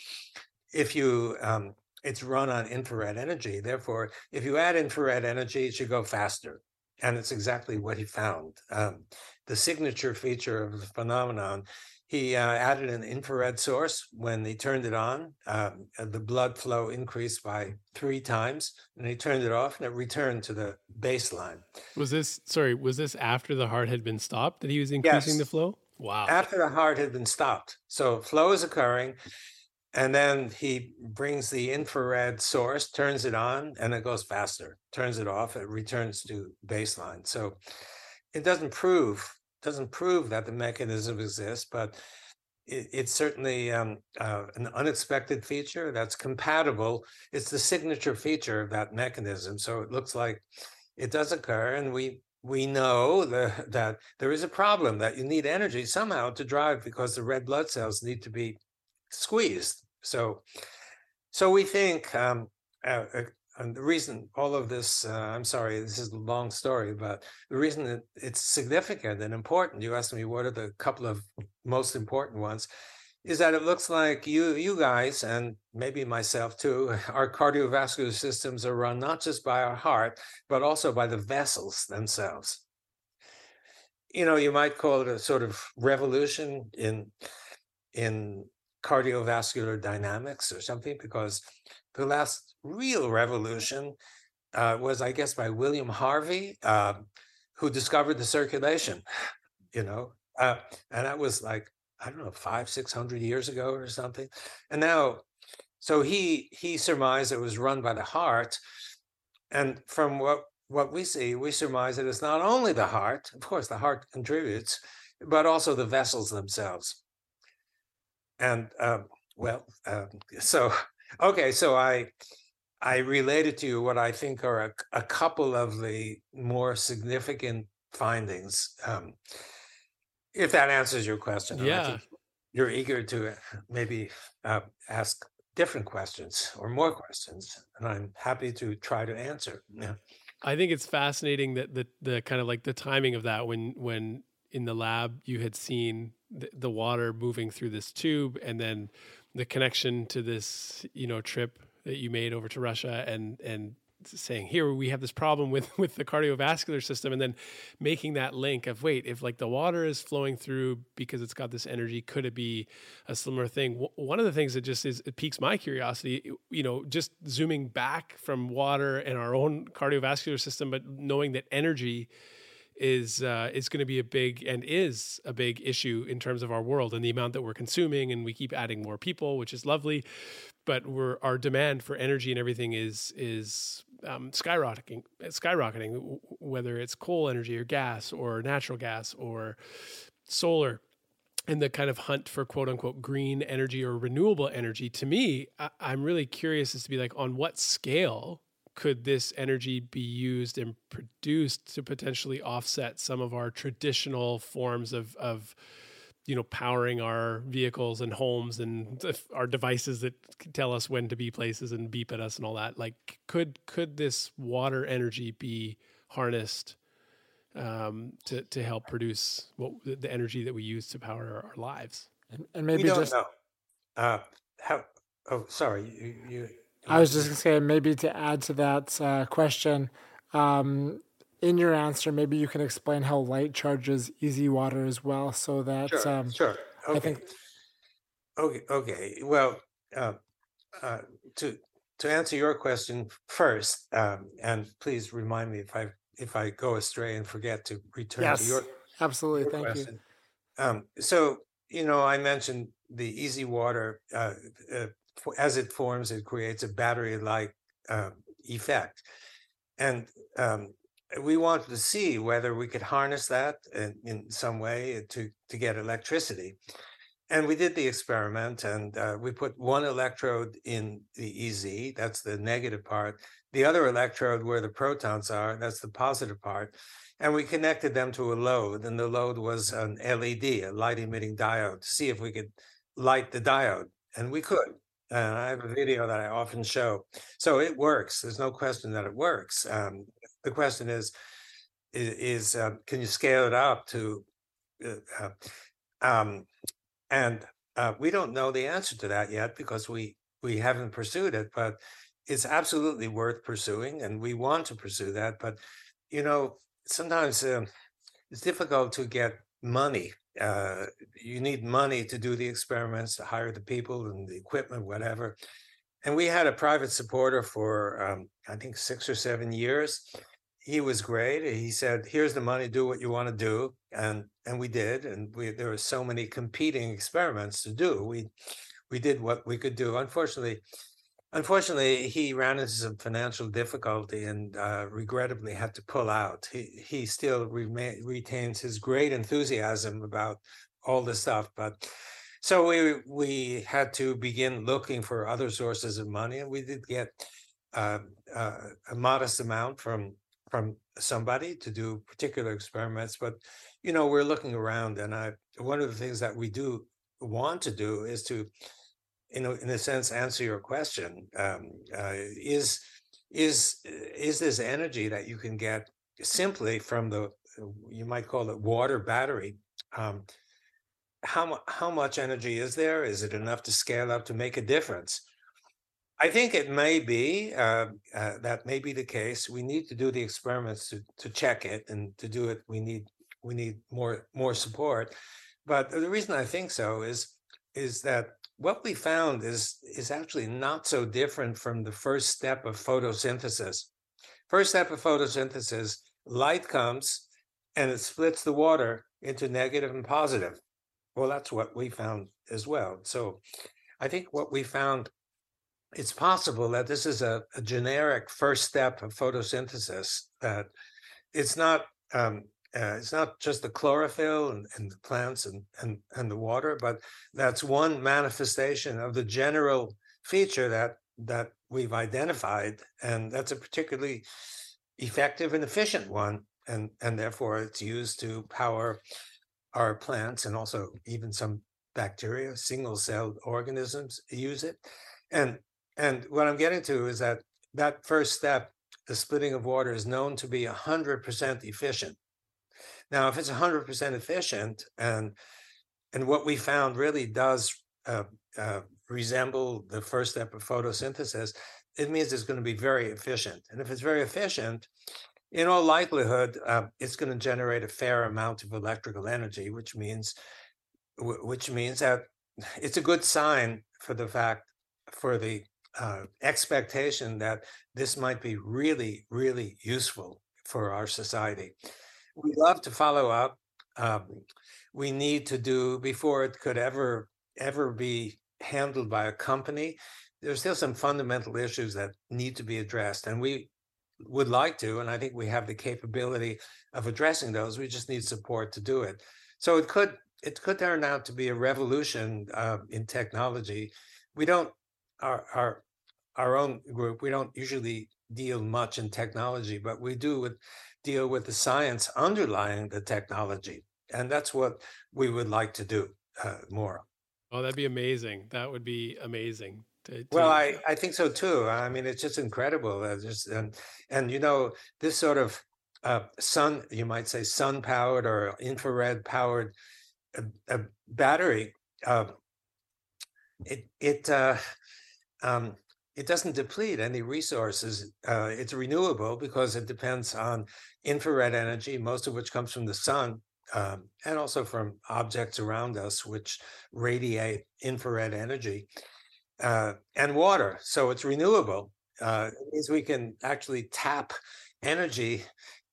if you um, it's run on infrared energy. Therefore, if you add infrared energy, it should go faster. And it's exactly what he found. Um, the signature feature of the phenomenon, he uh, added an infrared source. When he turned it on, um, the blood flow increased by three times. And he turned it off and it returned to the baseline. Was this, sorry, was this after the heart had been stopped that he was increasing yes. the flow? Wow. After the heart had been stopped. So flow is occurring and then he brings the infrared source, turns it on, and it goes faster. Turns it off, it returns to baseline. So it doesn't prove doesn't prove that the mechanism exists, but it, it's certainly um, uh, an unexpected feature that's compatible. It's the signature feature of that mechanism. So it looks like it does occur, and we we know the, that there is a problem that you need energy somehow to drive because the red blood cells need to be squeezed so, so we think, um, uh, uh, and the reason all of this, uh, I'm sorry, this is a long story, but the reason that it's significant and important, you asked me what are the couple of most important ones, is that it looks like you, you guys, and maybe myself too, our cardiovascular systems are run not just by our heart, but also by the vessels themselves. You know, you might call it a sort of revolution in in cardiovascular dynamics or something, because the last real revolution uh, was, I guess, by William Harvey, uh, who discovered the circulation, you know, uh, and that was like, I don't know, five, 600 years ago or something. And now, so he he surmised it was run by the heart, and from what what we see, we surmise that it's not only the heart, of course, the heart contributes, but also the vessels themselves. And um, well, um, so okay, so I I related to you what I think are a, a couple of the more significant findings. Um, if that answers your question, Yeah. think you're eager to uh, maybe uh, ask different questions or more questions, and I'm happy to try to answer. Yeah. I think it's fascinating that the the kind of like the timing of that when when in the lab you had seen the, the water moving through this tube and then the connection to this you know trip that you made over to Russia and and saying here we have this problem with with the cardiovascular system and then making that link of wait if like the water is flowing through because it's got this energy could it be a similar thing? W- one of the things that just is it piques my curiosity you know just zooming back from water and our own cardiovascular system but knowing that energy is uh, is going to be a big and is a big issue in terms of our world and the amount that we're consuming and we keep adding more people which is lovely. But we're our demand for energy and everything is is um, skyrocketing skyrocketing whether it's coal energy or gas or natural gas or solar. And the kind of hunt for quote unquote green energy or renewable energy to me I, i'm really curious as to be like on what scale could this energy be used and produced to potentially offset some of our traditional forms of of you know powering our vehicles and homes and our devices that can tell us when to be places and beep at us and all that like could could this water energy be harnessed um, to to help produce what the the energy that we use to power our, our lives And, and We maybe don't just know. Uh, how? Oh, sorry. You. you I was just gonna say maybe to add to that uh, question, um, in your answer, maybe you can explain how light charges EZ water as well, so that Sure. um, sure. Okay. think- Okay. Okay. Well, uh, uh, to to answer your question first, um, and please remind me if I if I go astray and forget to return to your absolutely. your Thank you. Um, so you know, I mentioned the easy water. Uh, uh, as it forms, it creates a battery-like um, effect, and um, we wanted to see whether we could harness that in, in some way to to get electricity. And we did the experiment, and uh, we put one electrode in the EZ, that's the negative part. The other electrode, where the protons are, that's the positive part. And we connected them to a load, and the load was an LED, a light emitting diode, to see if we could light the diode. And we could. And I have a video that I often show. So it works. There's no question that it works. Um, the question is, is, uh, can you scale it up to uh, uh, um, and uh, we don't know the answer to that yet because we we haven't pursued it but it's absolutely worth pursuing and we want to pursue that but you know sometimes um, it's difficult to get money uh, you need money to do the experiments to hire the people and the equipment whatever and we had a private supporter for um, i think six or seven years he was great. He said, "Here's the money. Do what you want to do," and and we did. And we there were so many competing experiments to do. We we did what we could do. Unfortunately, unfortunately, he ran into some financial difficulty and uh, regrettably had to pull out. He he still retains his great enthusiasm about all this stuff, but. So we we had to begin looking for other sources of money, and we did get uh, uh, a modest amount from from somebody to do particular experiments but you know we're looking around and i one of the things that we do want to do is to you know in a sense answer your question um, uh, is is is this energy that you can get simply from the you might call it water battery um, how, how much energy is there is it enough to scale up to make a difference I think it may be uh, uh, that may be the case. We need to do the experiments to to check it, and to do it, we need we need more more support. But the reason I think so is is that what we found is is actually not so different from the first step of photosynthesis. First step of photosynthesis, light comes and it splits the water into negative and positive. Well, that's what we found as well. So I think what we found it's possible that this is a, a generic first step of photosynthesis. That it's not um, uh, it's not just the chlorophyll and, and, the plants and, and and the water, but that's one manifestation of the general feature that that we've identified, and that's a particularly effective and efficient one, and and therefore it's used to power our plants and also even some bacteria, single-celled organisms use it, and and what I'm getting to is that that first step, the splitting of water, is known to be 100% efficient. Now, if it's 100% efficient, and and what we found really does uh, uh, resemble the first step of photosynthesis, it means it's going to be very efficient. And if it's very efficient, in all likelihood, uh, it's going to generate a fair amount of electrical energy, which means which means that it's a good sign for the fact for the uh, expectation that this might be really, really useful for our society. We love to follow up. Um, we need to do before it could ever, ever be handled by a company. There's still some fundamental issues that need to be addressed, and we would like to, and I think we have the capability of addressing those. We just need support to do it. So it could it could turn out to be a revolution uh, in technology. We don't our our our own group, we don't usually deal much in technology, but we do with, deal with the science underlying the technology. And that's what we would like to do uh, more. Oh, that'd be amazing. That would be amazing. To, to... Well, I, I think so too. I mean, it's just incredible. Just and and you know this sort of uh, sun, you might say, sun powered or infrared powered uh, uh, battery. Uh, it it uh, um, it doesn't deplete any resources. Uh, it's renewable because it depends on infrared energy, most of which comes from the sun, um, and also from objects around us, which radiate infrared energy, uh, and water. So it's renewable. Uh, it means we can actually tap energy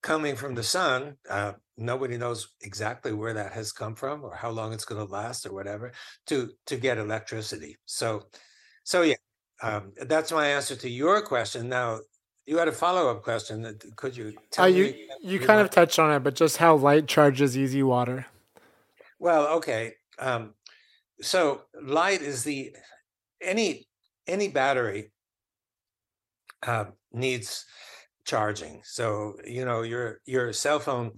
coming from the sun. Uh, nobody knows exactly where that has come from or how long it's going to last or whatever to to get electricity. So, so yeah, um, that's my answer to your question. Now, you had a follow up question. That, Could you tell uh, you, me? You kind of touched on it, but just how light charges EZ water. Well, okay. Um, so light is the any any battery uh, needs charging. So you know your your cell phone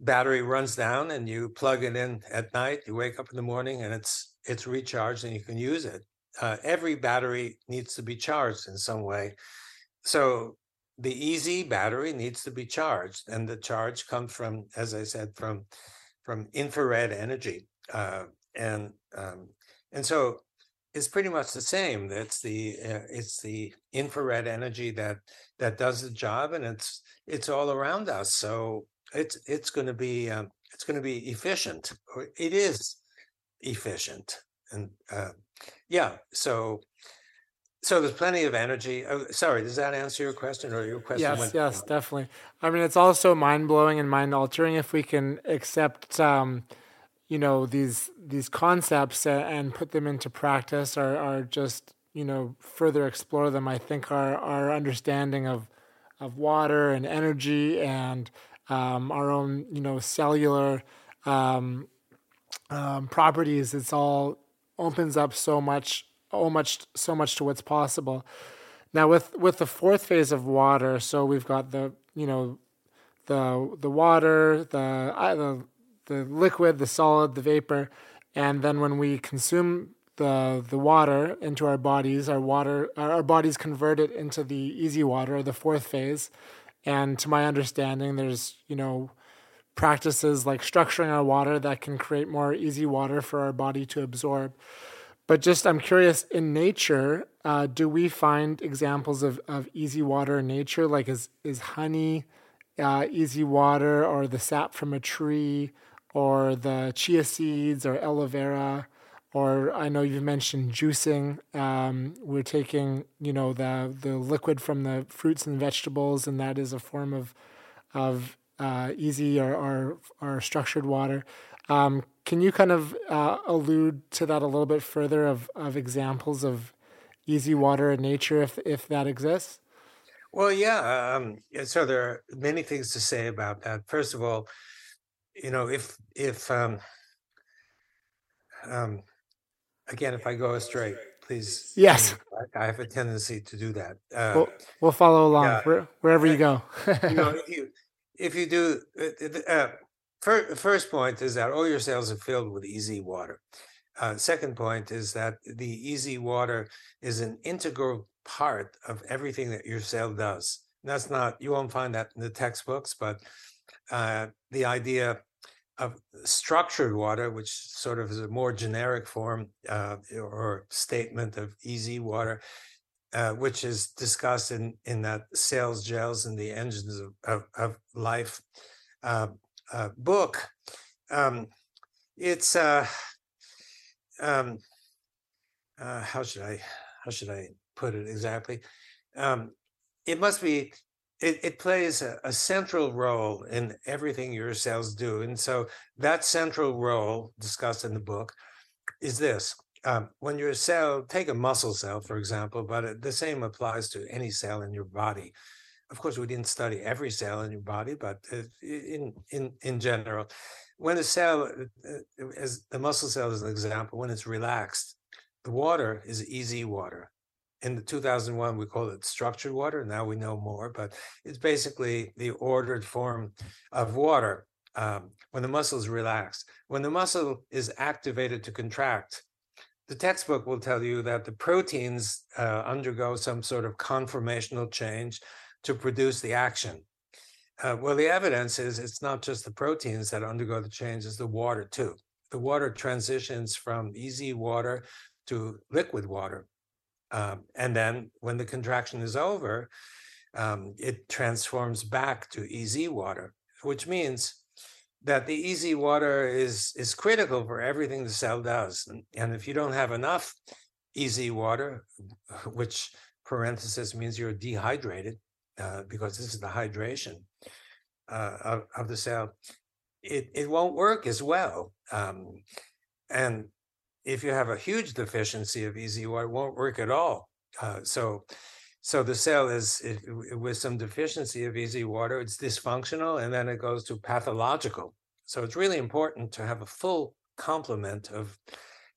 battery runs down, and you plug it in at night. You wake up in the morning, and it's it's recharged, and you can use it uh, every battery needs to be charged in some way. So the EZ battery needs to be charged, and the charge comes from, as I said, from from infrared energy, uh, and um, and so it's pretty much the same. It's the uh, it's the infrared energy that that does the job, and it's it's all around us. So it's it's going to be um, it's going to be efficient. It is efficient, and uh, yeah. So, so there's plenty of energy. Oh, sorry, does that answer your question or your question? Yes, went- yes, definitely. I mean, it's also mind blowing and mind altering if we can accept, um, you know, these these concepts and put them into practice, or, or just you know further explore them. I think our our understanding of of water and energy and um, our own you know cellular um, um, properties. It's all opens up so much, so much, so much to what's possible. Now with with the fourth phase of water, so we've got the you know the the water, the the the liquid, the solid, the vapor, and then when we consume the the water into our bodies, our water our bodies convert it into the EZ water, the fourth phase. And to my understanding, there's you know practices like structuring our water that can create more EZ water for our body to absorb. But just I'm curious, in nature, uh, do we find examples of, of EZ water in nature? Like is is honey uh, EZ water, or the sap from a tree, or the chia seeds, or aloe vera? Or I know you've mentioned juicing. Um, we're taking, you know, the the liquid from the fruits and vegetables, and that is a form of of uh, EZ or, or, or structured water. Um, can you kind of uh, allude to that a little bit further of, of examples of EZ water in nature if if that exists? Well, yeah. Um, so there are many things to say about that. First of all, you know, if if um, um, again, if I go astray, please. Yes. I, I have a tendency to do that. Uh, We'll, we'll follow along yeah. where, wherever you go. you know, if you if you do, uh, uh, fir- first point is that all your cells are filled with EZ water. Uh, second point is that the EZ water is an integral part of everything that your cell does. That's not you won't find that in the textbooks, but uh, the idea of structured water, which sort of is a more generic form uh, or statement of EZ water, uh, which is discussed in in that cells, gels, and the engines of of, of life uh, uh, book. Um, it's uh, um, uh, how should I how should I put it exactly? Um, it must be it, it plays a, a central role in everything your cells do. And so that central role discussed in the book is this. Um, when your cell, take a muscle cell, for example, but it, the same applies to any cell in your body. Of course, we didn't study every cell in your body, but uh, in in in general, when a cell, uh, uh, as the muscle cell is an example, when it's relaxed, the water is EZ water in the 2001 we called it structured water now we know more but it's basically the ordered form of water um, when the muscle is relaxed when the muscle is activated to contract the textbook will tell you that the proteins uh, undergo some sort of conformational change to produce the action. Uh, well the evidence is it's not just the proteins that undergo the change it's the water too. The water transitions from EZ water to liquid water. Um, and then when the contraction is over, um, it transforms back to EZ water, which means that the EZ water is is critical for everything the cell does. And, and if you don't have enough EZ water, which parenthesis means you're dehydrated, uh, because this is the hydration uh, of, of the cell, it, it won't work as well. Um, and if you have a huge deficiency of EZ water, it won't work at all. Uh, so, so the cell is it, with some deficiency of EZ water, it's dysfunctional, and then it goes to pathological. So it's really important to have a full complement of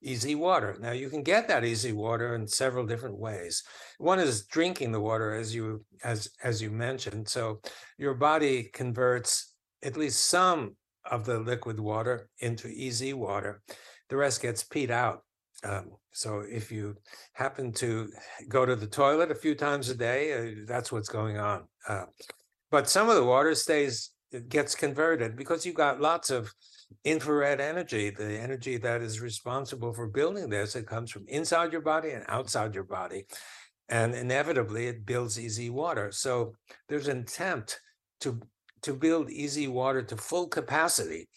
EZ water. Now you can get that EZ water in several different ways. One is drinking the water, as you as as you mentioned. So your body converts at least some of the liquid water into EZ water the rest gets peed out. Um, so if you happen to go to the toilet a few times a day, uh, that's what's going on. Uh, but some of the water stays, it gets converted because you've got lots of infrared energy, the energy that is responsible for building this. It comes from inside your body and outside your body. And inevitably, it builds EZ water. So there's an attempt to to build EZ water to full capacity.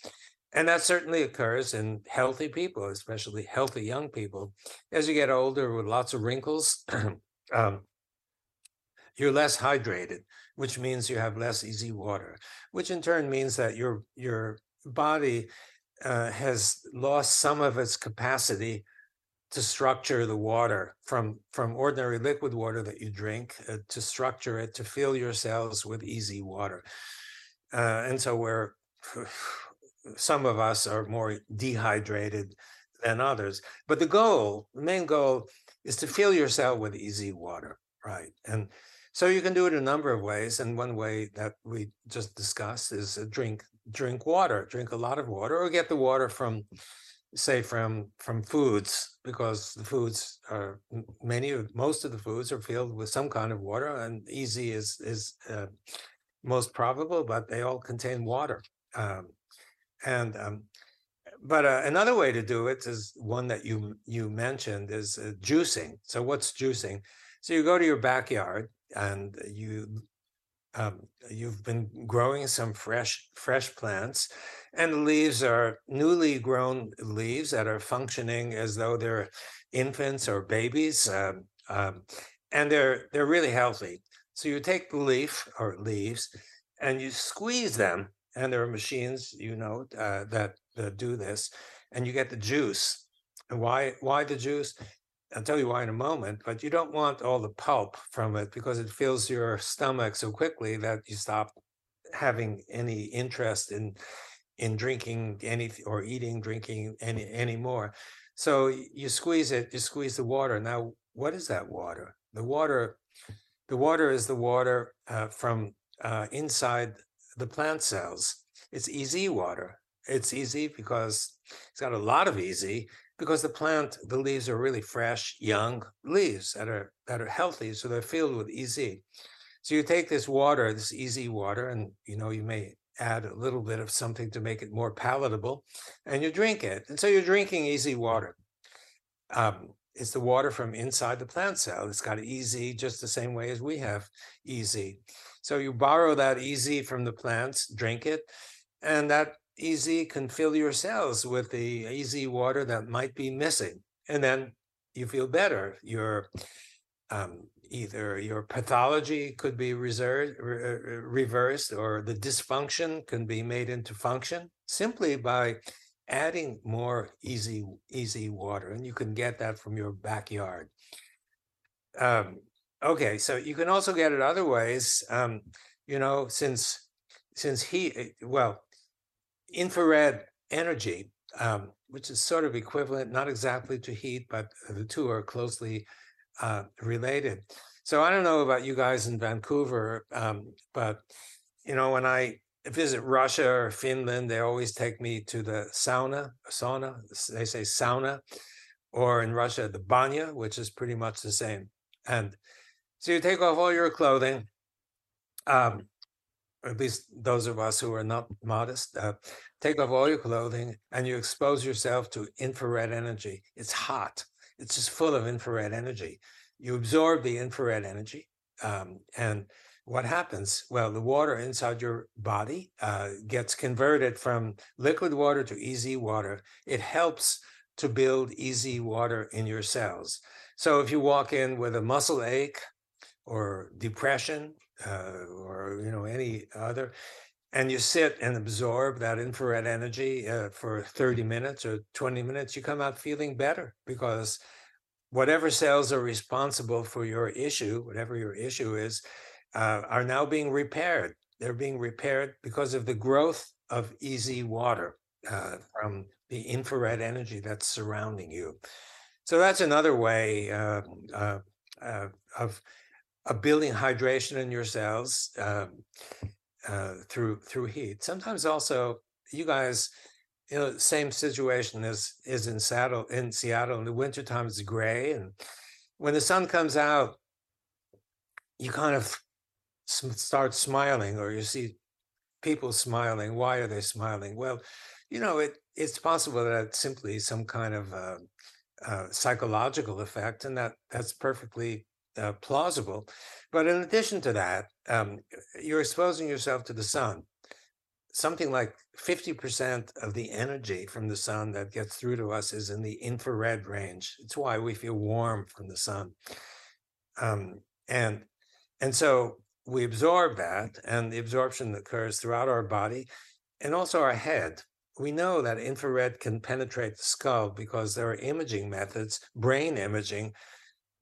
And that certainly occurs in healthy people, especially healthy young people. As you get older with lots of wrinkles, um, you're less hydrated, which means you have less EZ water, which in turn means that your your body uh, has lost some of its capacity to structure the water from from ordinary liquid water that you drink uh, to structure it to fill your cells with EZ water, uh, and so we're some of us are more dehydrated than others. But the goal, the main goal, is to fill yourself with EZ water, right? And so you can do it a number of ways. And one way that we just discussed is drink drink water, drink a lot of water, or get the water from, say, from from foods, because the foods are many most of the foods are filled with some kind of water, and EZ is is uh, most probable, but they all contain water. Um, and um, but uh, another way to do it is one that you you mentioned is uh, juicing. So what's juicing? So you go to your backyard and you um, you've been growing some fresh fresh plants, and the leaves are newly grown leaves that are functioning as though they're infants or babies, um, um, and they're they're really healthy. So you take the leaf or leaves and you squeeze them and there are machines, you know, uh, that, that do this, and you get the juice. And why why the juice? I'll tell you why in a moment, but you don't want all the pulp from it because it fills your stomach so quickly that you stop having any interest in in drinking any or eating, drinking any anymore. So you squeeze it, you squeeze the water. Now, what is that water? The water, the water is the water uh, from uh, inside the plant cells. It's EZ water. It's EZ because it's got a lot of EZ because the plant, the leaves are really fresh, young leaves that are that are healthy, so they're filled with EZ. So you take this water, this EZ water, and you know you may add a little bit of something to make it more palatable, and you drink it. And so you're drinking EZ water. Um, it's the water from inside the plant cell. It's got EZ, just the same way as we have EZ. So you borrow that EZ from the plants, drink it, and that EZ can fill your cells with the EZ water that might be missing. And then you feel better. Your um, either your pathology could be reserved, re- uh, reversed or the dysfunction can be made into function simply by adding more EZ EZ water and you can get that from your backyard um, okay so you can also get it other ways um, you know since since heat eh, well infrared energy um, which is sort of equivalent not exactly to heat but the two are closely uh, related. So I don't know about you guys in Vancouver, um, but you know when I visit Russia or Finland, they always take me to the sauna, sauna. They say sauna, or in Russia the banya, which is pretty much the same. And so you take off all your clothing. Um, at least those of us who are not modest, uh, take off all your clothing and you expose yourself to infrared energy. It's hot it's just full of infrared energy. You absorb the infrared energy, um, and what happens? Well, the water inside your body uh, gets converted from liquid water to EZ water. It helps to build EZ water in your cells. So if you walk in with a muscle ache or depression uh, or you know any other, and you sit and absorb that infrared energy uh, for 30 minutes or 20 minutes, you come out feeling better because whatever cells are responsible for your issue, whatever your issue is, uh, are now being repaired. They're being repaired because of the growth of EZ water uh, from the infrared energy that's surrounding you. So that's another way uh, uh, building hydration in your cells. Um, uh, through through heat. Sometimes also you guys, you know, same situation as is in Seattle. In Seattle, in the wintertime, it's gray, and when the sun comes out, you kind of start smiling, or you see people smiling. Why are they smiling? Well, you know, it it's possible that it's simply some kind of uh, uh, psychological effect, and that that's perfectly uh, plausible. But in addition to that, um, you're exposing yourself to the sun. Something like 50% of the energy from the sun that gets through to us is in the infrared range. It's why we feel warm from the sun. Um, and and so we absorb that, and the absorption occurs throughout our body and also our head. We know that infrared can penetrate the skull because there are imaging methods, brain imaging,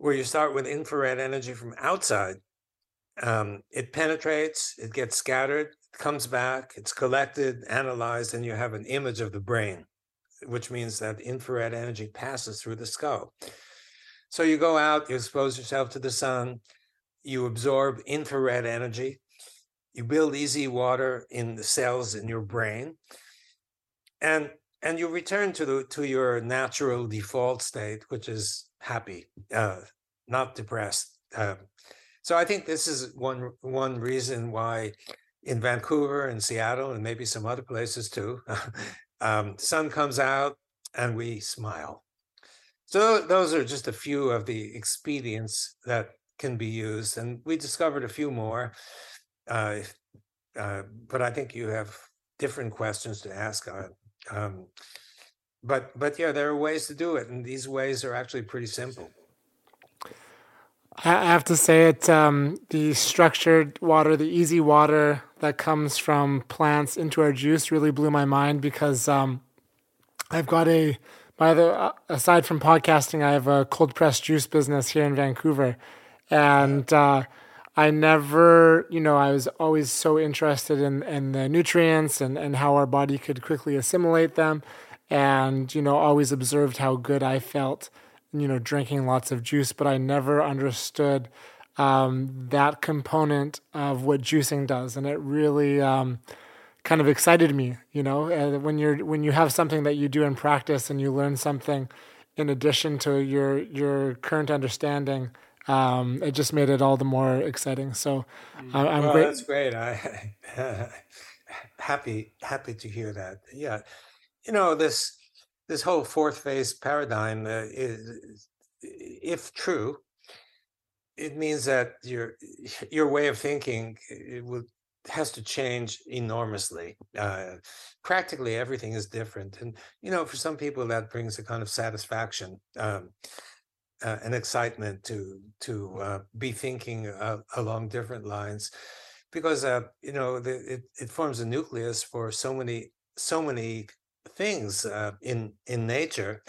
where you start with infrared energy from outside. Um, it penetrates, it gets scattered, comes back, it's collected, analyzed, and you have an image of the brain, which means that infrared energy passes through the skull. So you go out, you expose yourself to the sun, you absorb infrared energy, you build EZ water in the cells in your brain, and and you return to the to your natural default state, which is happy, uh, not depressed. Uh, so I think this is one one reason why in Vancouver and Seattle and maybe some other places too, um, sun comes out and we smile. So those are just a few of the expedients that can be used, and we discovered a few more. Uh, uh, but I think you have different questions to ask on. Um, but but yeah, there are ways to do it, and these ways are actually pretty simple. I have to say it. Um, the structured water, the EZ water that comes from plants into our juice, really blew my mind because um, I've got a by the uh, aside from podcasting, I have a cold pressed juice business here in Vancouver, and uh, I never, you know, I was always so interested in in the nutrients and and how our body could quickly assimilate them, and you know, always observed how good I felt, you know, drinking lots of juice, but I never understood um, that component of what juicing does, and it really. Um, kind of excited me you know uh, when you're when you have something that you do in practice and you learn something in addition to your your current understanding um, it just made it all the more exciting so mm. I, am well, great that's great i happy happy to hear that yeah you know this this whole fourth phase paradigm uh, is if true it means that your your way of thinking would has to change enormously. Uh, practically everything is different, and you know, for some people that brings a kind of satisfaction, um, uh, and excitement to to uh, be thinking uh, along different lines, because uh, you know, the, it it forms a nucleus for so many so many things uh, in in nature.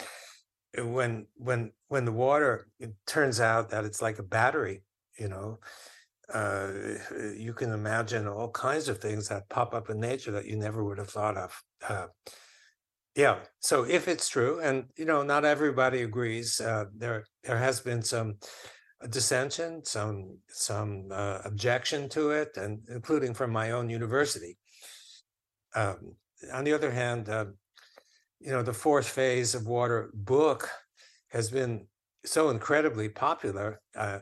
When when when the water it turns out that it's like a battery, you know uh, you can imagine all kinds of things that pop up in nature that you never would have thought of. Uh, yeah. So if it's true, and you know, not everybody agrees, uh, there there has been some dissension, some some uh, objection to it, and including from my own university. Um, on the other hand, uh, you know, the fourth phase of water book has been so incredibly popular uh,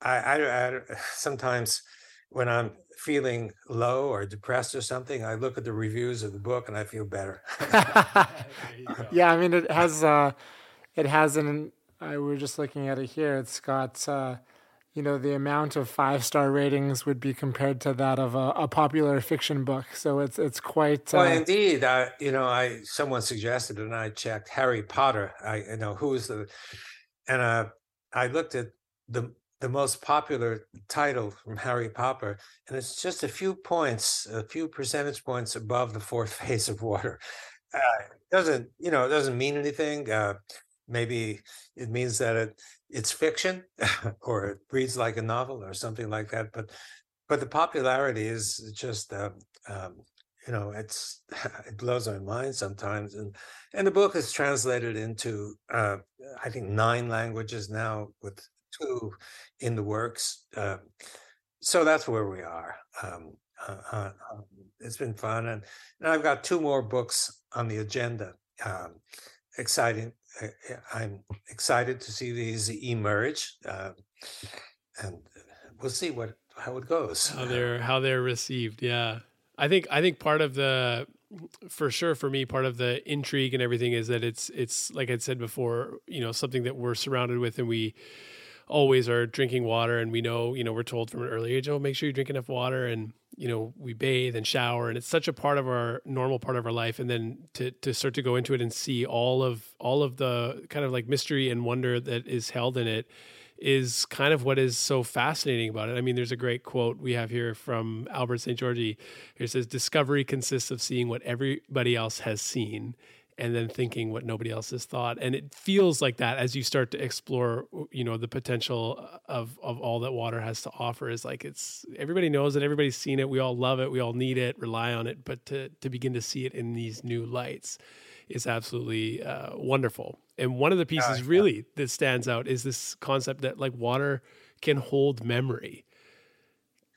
I, I, I sometimes when I'm feeling low or depressed or something, I look at the reviews of the book and I feel better. yeah, I mean it has uh it has an I we're just looking at it here. It's got uh you know the amount of five star ratings would be compared to that of a, a popular fiction book. So it's it's quite. Uh, well, indeed, I you know I someone suggested and I checked Harry Potter. I you know who's the, and uh, I looked at the the most popular title from Harry Potter, and it's just a few points, a few percentage points above the fourth phase of water. Uh, doesn't you know? It doesn't mean anything. Uh, maybe it means that it it's fiction, or it reads like a novel, or something like that. But but the popularity is just uh, um, you know it's it blows my mind sometimes and and the book is translated into uh, i think nine languages now with two in the works. Uh, so that's where we are. Um, uh, uh, um, it's been fun, and, and I've got two more books on the agenda. Um, exciting! Uh, I'm excited to see these emerge, uh, and we'll see what how it goes. How they're how they're received. Yeah, I think I think part of the for sure for me part of the intrigue and everything is that it's it's like I said before, you know, something that we're surrounded with and we always are drinking water and we know you know we're told from an early age oh make sure you drink enough water and you know we bathe and shower and it's such a part of our normal part of our life and then to to start to go into it and see all of all of the kind of like mystery and wonder that is held in it is kind of what is so fascinating about it. I mean, there's a great quote we have here from Albert Szent-Györgyi. It says, Discovery consists of seeing what everybody else has seen and then thinking what nobody else has thought. And it feels like that as you start to explore you know the potential of of all that water has to offer is like it's everybody knows it everybody's seen it we all love it we all need it rely on it. But to to begin to see it in these new lights is absolutely uh, wonderful. And one of the pieces uh, really yeah. that stands out is this concept that like water can hold memory.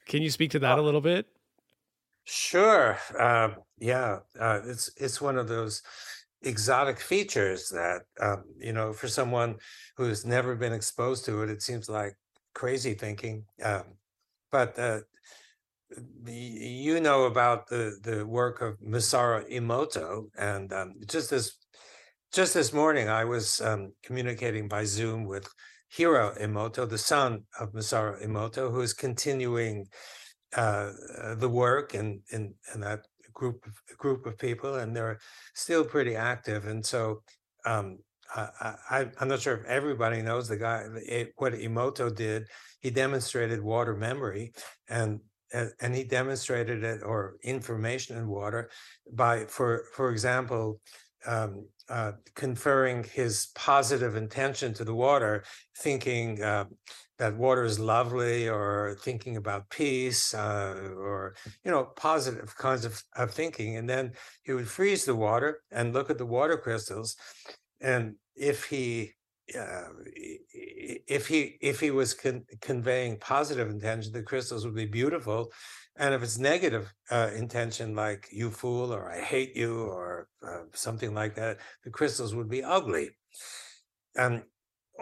Can you speak to that uh, a little bit? Sure uh, yeah uh, it's it's one of those exotic features that um, you know for someone who's never been exposed to it it seems like crazy thinking um, but uh, you know about the the work of Masaru Emoto and um, just this just this morning I was um, communicating by Zoom with Hiro Emoto the son of Masaru Emoto who is continuing uh, the work and in, in, in that group of, group of people, and they're still pretty active. And so, um, I, am not sure if everybody knows the guy. It, what Emoto did, he demonstrated water memory, and and he demonstrated it or information in water by, for for example, um, uh, conferring his positive intention to the water, thinking uh, that water is lovely, or thinking about peace, uh, or you know, positive kinds of, of thinking, and then he would freeze the water and look at the water crystals, and if he uh, if he if he was con- conveying positive intention, the crystals would be beautiful, and if it's negative uh, intention, like "you fool" or "I hate you" or uh, something like that, the crystals would be ugly. And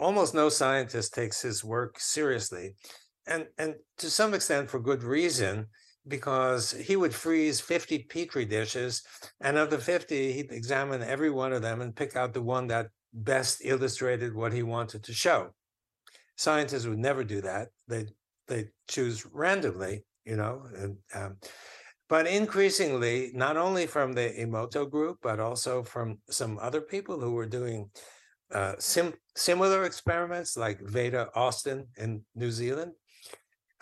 almost no scientist takes his work seriously, and and to some extent for good reason, because he would freeze 50 petri dishes, and of the 50, he'd examine every one of them and pick out the one that best illustrated what he wanted to show. Scientists would never do that. They they choose randomly, you know. And, um, but increasingly, not only from the Emoto group, but also from some other people who were doing uh, sim- similar experiments, like Veda Austin in New Zealand,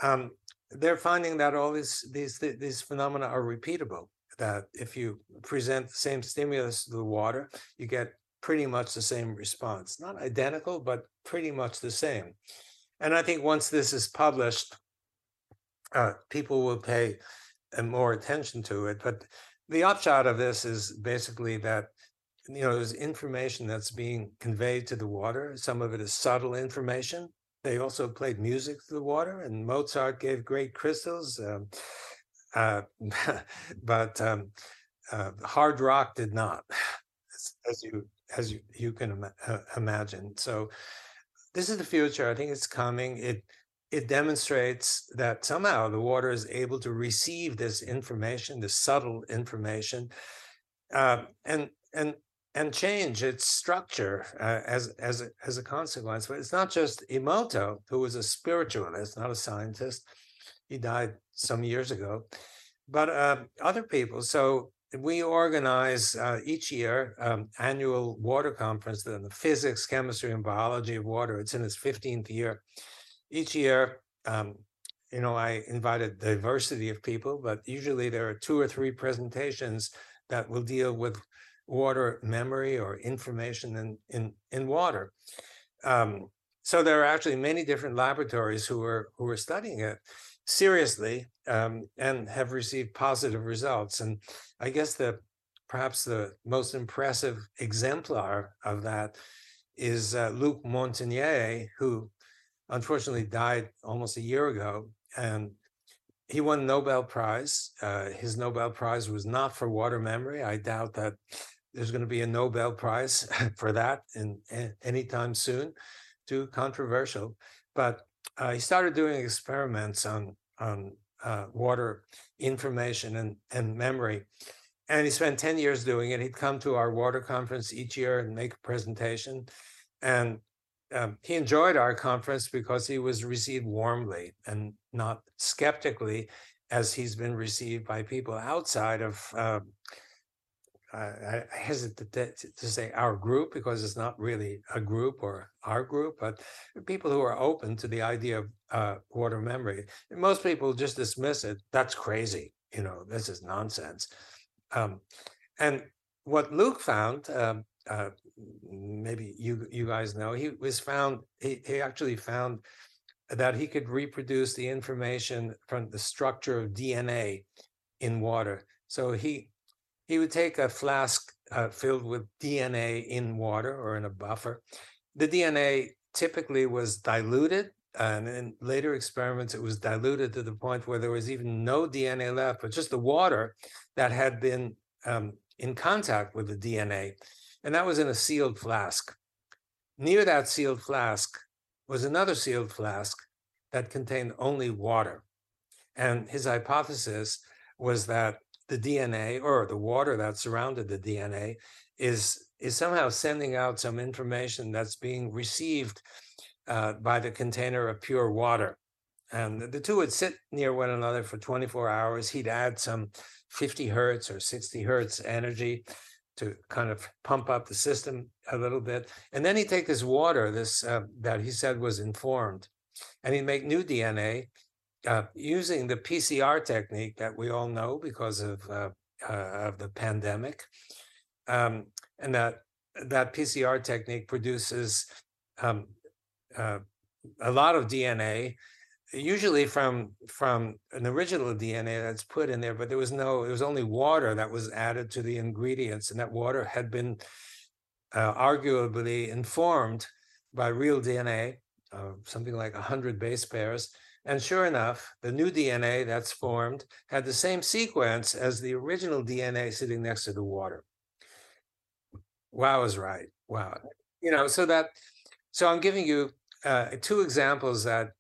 um, they're finding that all these these these phenomena are repeatable. That if you present the same stimulus to the water, you get pretty much the same response. Not identical, but pretty much the same. And I think once this is published, uh, people will pay uh, more attention to it. But the upshot of this is basically that you know there's information that's being conveyed to the water. Some of it is subtle information. They also played music to the water, and Mozart gave great crystals. Um, uh, but um, uh, hard rock did not, as, you as you, you can uh, imagine. So this is the future. I think it's coming. It it demonstrates that somehow the water is able to receive this information, this subtle information, uh, and and and change its structure uh, as as a, as a consequence. But it's not just Emoto, who was a spiritualist, not a scientist. He died some years ago, but uh, other people. So we organize uh, each year um, annual water conference in the physics, chemistry, and biology of water. It's in its 15th year. Each year, um, you know, I invite a diversity of people, but usually there are two or three presentations that will deal with water memory or information in in, in water. Um, so there are actually many different laboratories who are who are studying it seriously um, and have received positive results. And I guess the perhaps the most impressive exemplar of that is uh, Luc Montagnier, who unfortunately died almost a year ago, and he won Nobel Prize. Uh, his Nobel Prize was not for water memory. I doubt that there's going to be a Nobel Prize for that in, in anytime soon. Too controversial, but uh, he started doing experiments on on uh, water information and, and memory. And he spent 10 years doing it. He'd come to our water conference each year and make a presentation. And um, he enjoyed our conference because he was received warmly and not skeptically, as he's been received by people outside of uh, I, I hesitate to, to, say our group because it's not really a group or our group, but people who are open to the idea of uh, water memory. And most people just dismiss it. That's crazy. You know, this is nonsense. Um, and what Luc found, um, uh, maybe you you guys know, he was found. He, he actually found that he could reproduce the information from the structure of DNA in water. So he he would take a flask uh, filled with DNA in water or in a buffer. The DNA typically was diluted. And in later experiments, it was diluted to the point where there was even no DNA left, but just the water that had been um, in contact with the DNA. And that was in a sealed flask. Near that sealed flask was another sealed flask that contained only water. And his hypothesis was that the DNA or the water that surrounded the DNA is is somehow sending out some information that's being received uh, by the container of pure water. And the two would sit near one another for 24 hours. He'd add some 50 hertz or 60 hertz energy to kind of pump up the system a little bit. And then he'd take this water, this uh, that he said was informed, and he'd make new DNA uh, using the PCR technique that we all know because of uh, uh, of the pandemic, um, and that that PCR technique produces um, uh, a lot of DNA, usually from from an original DNA that's put in there, but there was no, it was only water that was added to the ingredients, and that water had been uh, arguably informed by real DNA, something like 100 base pairs. And sure enough, the new DNA that's formed had the same sequence as the original DNA sitting next to the water. Wow is right. Wow. You know, so that, so I'm giving you uh, two examples that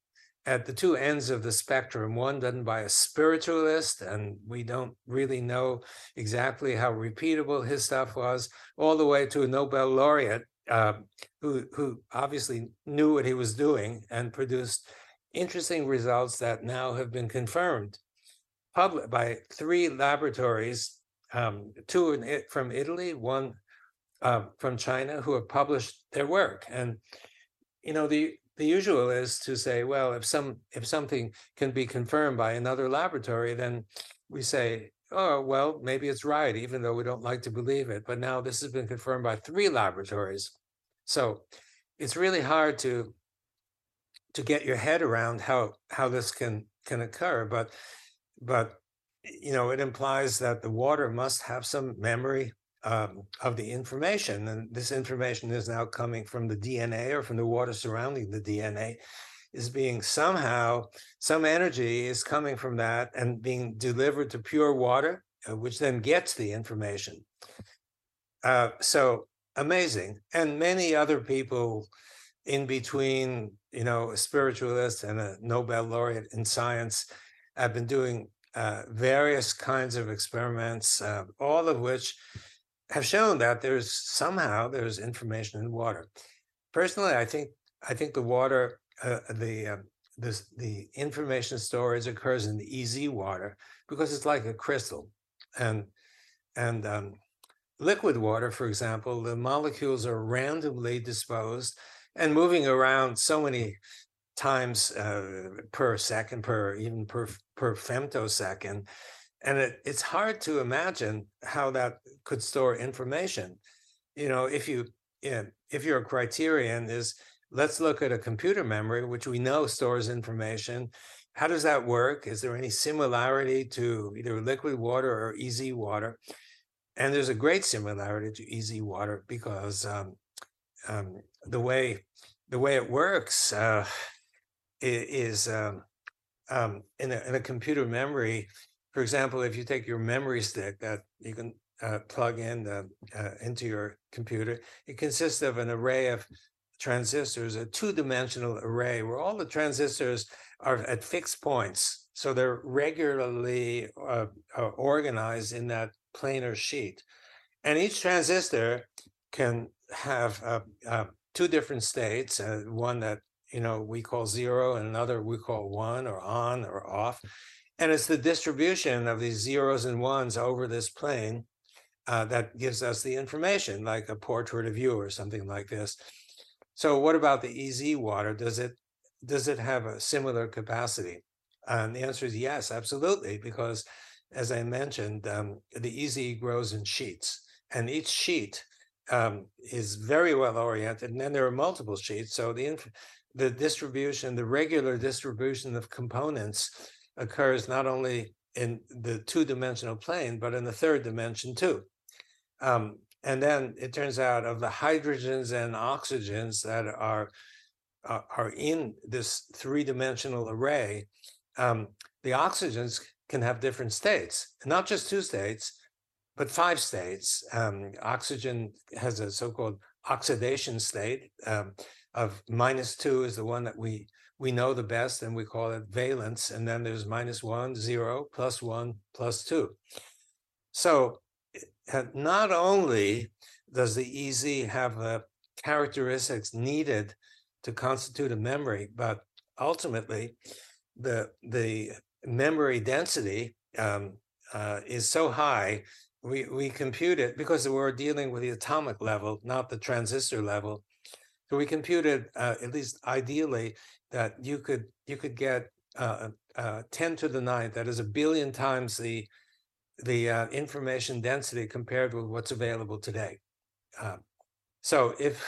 at the two ends of the spectrum, one done by a spiritualist, and we don't really know exactly how repeatable his stuff was, all the way to a Nobel laureate uh, who, who obviously knew what he was doing and produced interesting results that now have been confirmed public by three laboratories, um, two in, from Italy, one uh, from China, who have published their work. And you know the the usual is to say, well, if some if something can be confirmed by another laboratory, then we say, oh, well, maybe it's right, even though we don't like to believe it. But now this has been confirmed by three laboratories. So it's really hard to to get your head around how how this can can occur. But but you know, it implies that the water must have some memory um, of the information. And this information is now coming from the DNA or from the water surrounding the DNA, is being somehow, some energy is coming from that and being delivered to pure water, uh, which then gets the information. Uh, so amazing. And many other people in between, you know, a spiritualist and a Nobel laureate in science I've been doing uh, various kinds of experiments, uh, all of which have shown that there's somehow there's information in water. Personally, I think I think the water, uh, the the the information storage occurs in the EZ water because it's like a crystal, and and um, liquid water, for example, the molecules are randomly disposed and moving around so many times uh, per second, per even per per femtosecond and it, it's hard to imagine how that could store information. You know if you, you if your criterion is let's look at a computer memory which we know stores information how does that work? Is there any similarity to either liquid water or EZ water? And there's a great similarity to EZ water because um, um, the way the way it works uh, is um, um, in, a, in a computer memory for example, if you take your memory stick that you can uh, plug in uh, into your computer, it consists of an array of transistors, a two-dimensional array where all the transistors are at fixed points. So they're regularly uh, uh organized in that planar sheet. And each transistor can have a, uh, two different states, one that you know we call zero and another we call one or on or off and it's the distribution of these zeros and ones over this plane uh, that gives us the information, like a portrait of you or something like this. So what about the EZ water? Does it does it have a similar capacity? And the answer is yes, absolutely, because as I mentioned, um, the EZ grows in sheets, and each sheet um, is very well oriented. And then there are multiple sheets, so the inf- the distribution, the regular distribution of components occurs not only in the two-dimensional plane, but in the third dimension too. Um, and then it turns out of the hydrogens and oxygens that are uh, are in this three-dimensional array, um, the oxygens can have different states, not just two states, but five states. Um, oxygen has a so-called oxidation state um, of minus two is the one that we we know the best and we call it valence. And then there's minus one, zero, plus one, plus two. So eh, not only does the EZ have the characteristics needed to constitute a memory, but ultimately the the memory density um, uh, is so high we we compute it because we're dealing with the atomic level, not the transistor level. So we computed, uh, at least ideally, that you could you could get uh, uh, 10 to the ninth, that is a billion times the the uh, information density compared with what's available today. Um, so if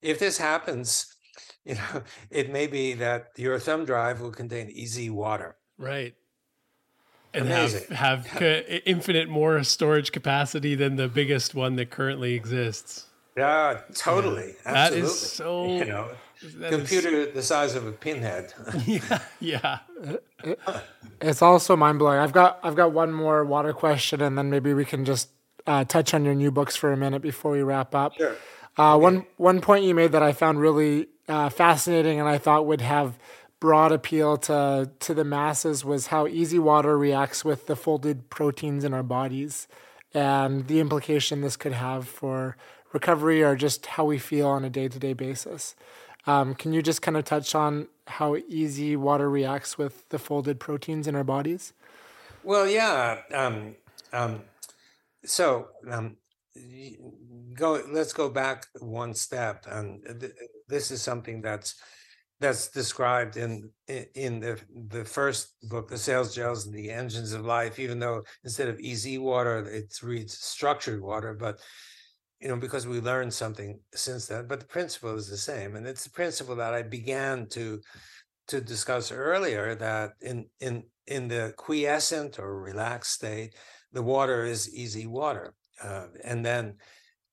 if this happens, you know, it may be that your thumb drive will contain EZ water. Right. And Amazing. have, have ca- infinite more storage capacity than the biggest one that currently exists. Yeah, totally. That Absolutely. is so. you know, that is- computer the size of a pinhead. yeah. Yeah. It's also mind blowing. I've got I've got one more water question, and then maybe we can just uh, touch on your new books for a minute before we wrap up. Sure. Uh, One one point you made that I found really uh, fascinating, and I thought would have broad appeal to to the masses was how EZ water reacts with the folded proteins in our bodies, and the implication this could have for recovery or just how we feel on a day to day basis. Um, can you just kind of touch on how EZ water reacts with the folded proteins in our bodies? Well, yeah. Um, um, so um, go. Let's go back one step, and th- this is something that's that's described in in the the first book, the cells gels and the engines of life. Even though instead of EZ water, it reads structured water, but you know because we learned something since then. But the principle is the same, and it's the principle that I began to to discuss earlier that in in in the quiescent or relaxed state, the water is EZ water, uh, and then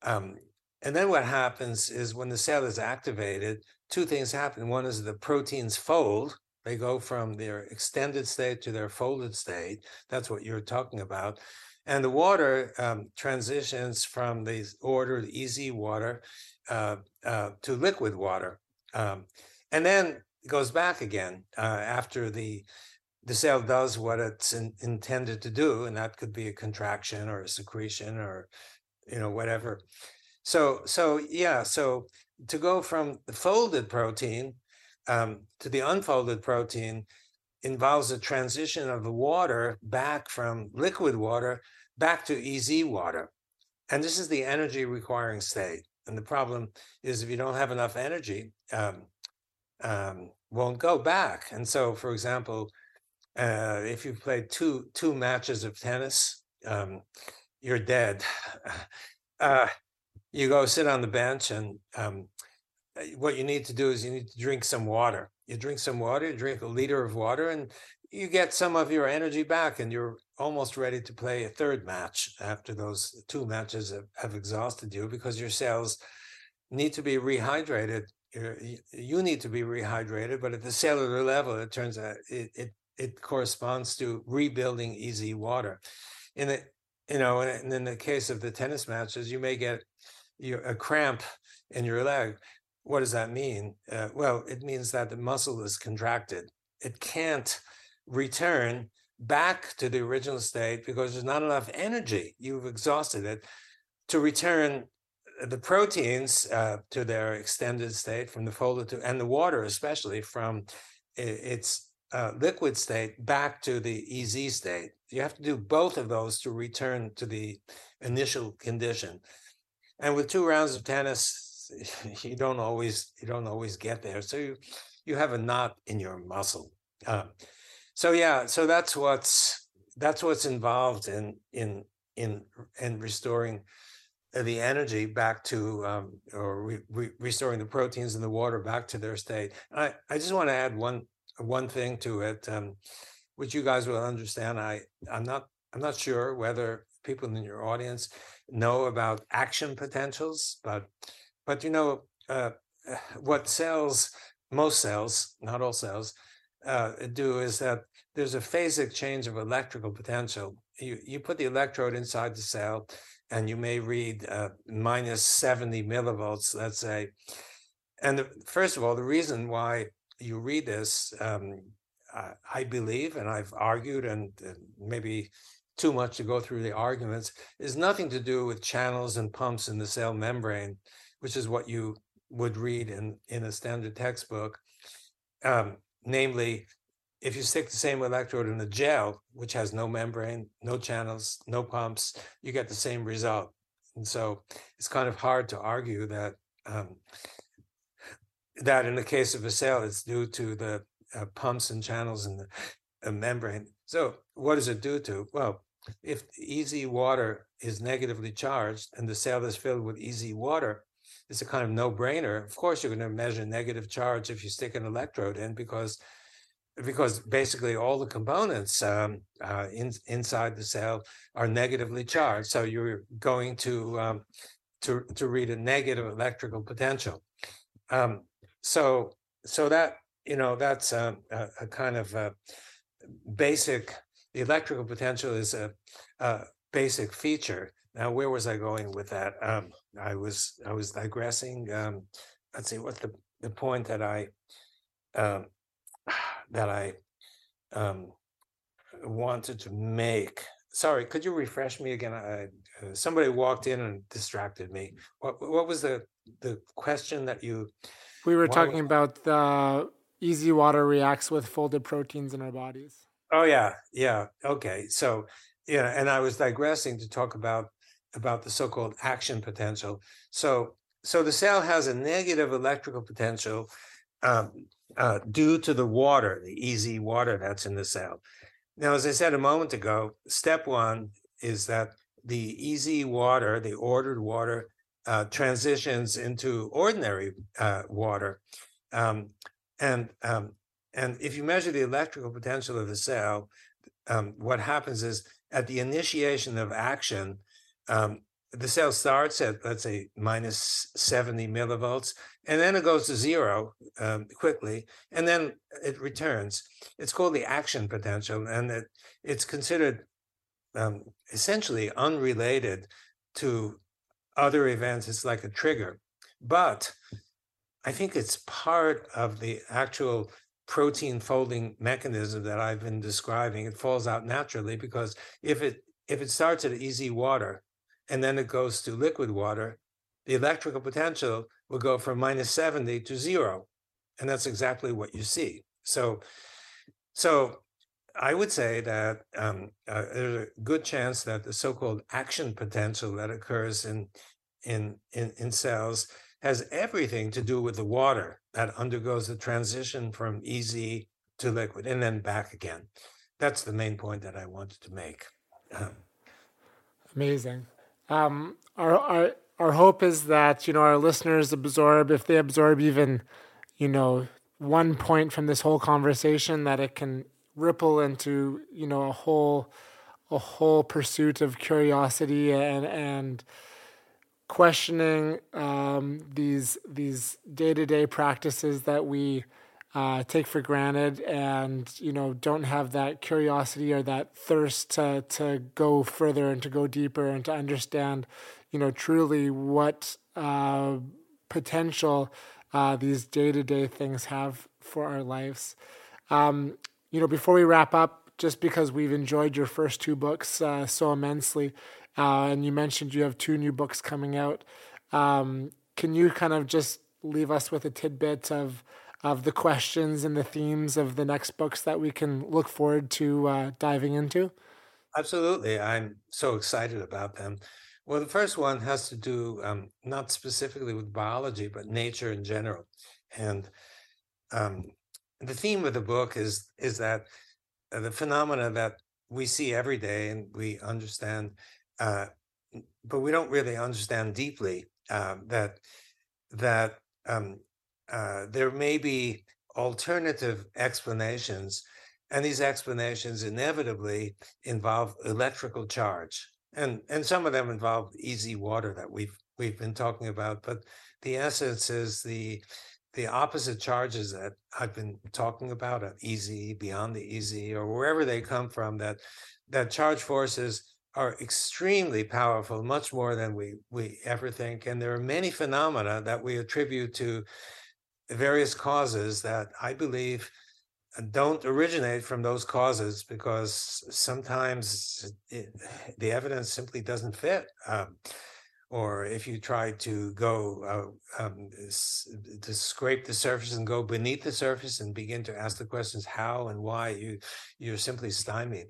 um, and then what happens is when the cell is activated, two things happen. One is the proteins fold; they go from their extended state to their folded state. That's what you're talking about. And the water um, transitions from the ordered EZ water uh, uh, to liquid water. Um, and then goes back again uh, after the the cell does what it's in, intended to do, and that could be a contraction or a secretion or you know whatever. So so yeah, so to go from the folded protein um, to the unfolded protein involves a transition of the water back from liquid water back to EZ water, and this is the energy requiring state. And the problem is if you don't have enough energy, um, um, won't go back. And so, for example, uh, if you've played two two matches of tennis, um, you're dead. Uh, you go sit on the bench, and um, uh, what you need to do is you need to drink some water. You drink some water, you drink a liter of water, and you get some of your energy back, and you're almost ready to play a third match after those two matches have, have exhausted you because your cells need to be rehydrated you're- you need to be rehydrated, but at the cellular level, it turns out it it, it corresponds to rebuilding EZ water. In the you know, and in the case of the tennis matches, you may get a cramp in your leg. What does that mean? Uh, well, it means that the muscle is contracted. It can't return back to the original state because there's not enough energy. You've exhausted it to return the proteins uh, to their extended state from the folded to and the water especially from its uh, liquid state back to the EZ state. You have to do both of those to return to the initial condition. And with two rounds of tennis, you don't always you don't always get there. So you you have a knot in your muscle. Um, so yeah, so that's what's that's what's involved in in in in restoring uh, the energy back to um, or re- re- restoring the proteins in the water back to their state. I, I just want to add one one thing to it, um, which you guys will understand. I I'm not I'm not sure whether people in your audience know about action potentials, but but you know uh, what cells, most cells, not all cells, uh, do is that there's a phasic change of electrical potential. You you put the electrode inside the cell, and you may read uh, minus 70 millivolts, let's say. And the, first of all, the reason why you read this, um, I, I believe, and I've argued, and maybe too much to go through the arguments, is nothing to do with channels and pumps in the cell membrane, which is what you would read in, in a standard textbook. Um, namely, if you stick the same electrode in a gel, which has no membrane, no channels, no pumps, you get the same result. And so it's kind of hard to argue that um, that in the case of a cell, it's due to the uh, pumps and channels in the uh, membrane. So what does it do to? Well, if EZ water is negatively charged and the cell is filled with EZ water, it's a kind of no-brainer. Of course, you're going to measure negative charge if you stick an electrode in because because basically all the components um, uh, in, inside the cell are negatively charged. So you're going to um, to to read a negative electrical potential. Um, so so that you know that's a, a, a kind of a basic. The electrical potential is a, a, basic feature. Now, where was I going with that? Um, I was I was digressing. Um, let's see what the the point that I um, that I um, wanted to make. Sorry, could you refresh me again? I, uh, somebody walked in and distracted me. What what was the the question that you? We were talking about the EZ water reacts with folded proteins in our bodies. Oh yeah, yeah. Okay, so yeah, and I was digressing to talk about about the so-called action potential. So so the cell has a negative electrical potential um, uh, due to the water, the EZ water that's in the cell. Now, as I said a moment ago, step one is that the EZ water, the ordered water, uh, transitions into ordinary uh, water. Um, and um, and if you measure the electrical potential of the cell, um, what happens is at the initiation of action, um, the cell starts at let's say minus 70 millivolts and then it goes to zero um, quickly and then it returns. It's called the action potential and it, it's considered um, essentially unrelated to other events. It's like a trigger. But i think it's part of the actual protein folding mechanism that i've been describing it falls out naturally because if it if it starts at EZ water and then it goes to liquid water, the electrical potential will go from minus 70 to zero. And that's exactly what you see. So, so I would say that um, uh, there's a good chance that the so-called action potential that occurs in, in, in, in cells has everything to do with the water that undergoes the transition from EZ to liquid and then back again. That's the main point that I wanted to make. Um, Amazing. Um, our, our, our hope is that, you know, our listeners absorb, if they absorb even, you know, one point from this whole conversation, that it can ripple into, you know, a whole, a whole pursuit of curiosity and, and, questioning um, these these day to day practices that we uh, take for granted and you know don't have that curiosity or that thirst to to go further and to go deeper and to understand you know truly what uh, potential uh, these day to day things have for our lives. Um, you know, before we wrap up, just because we've enjoyed your first two books uh, so immensely, uh, and you mentioned you have two new books coming out, um, can you kind of just leave us with a tidbit of of the questions and the themes of the next books that we can look forward to uh, diving into? Absolutely. I'm so excited about them. Well, the first one has to do um, not specifically with biology, but nature in general. And um, the theme of the book is is that uh, the phenomena that we see every day and we understand, uh, but we don't really understand deeply uh, that that um, uh, there may be alternative explanations, and these explanations inevitably involve electrical charge, and and some of them involve EZ water that we've we've been talking about. But the essence is the the opposite charges that I've been talking about at EZ, beyond the EZ, or wherever they come from. That that charge forces are extremely powerful, much more than we we ever think. And there are many phenomena that we attribute to various causes that I believe uh, don't originate from those causes because sometimes it, the evidence simply doesn't fit. Um, or if you try to go uh, um, to scrape the surface and go beneath the surface and begin to ask the questions how and why, you you're simply stymied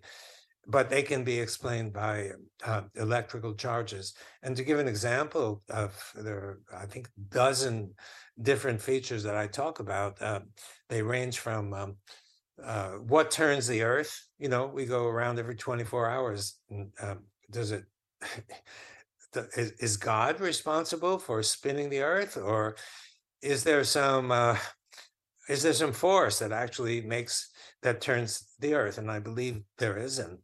but they can be explained by uh, electrical charges. And to give an example of there, I think dozen different features that I talk about. Uh, they range from um, uh, what turns the earth? You know, we go around every 24 hours. And, um, does it, is, is God responsible for spinning the earth or is there some, uh, is there some force that actually makes, that turns the earth? And I believe there is. And,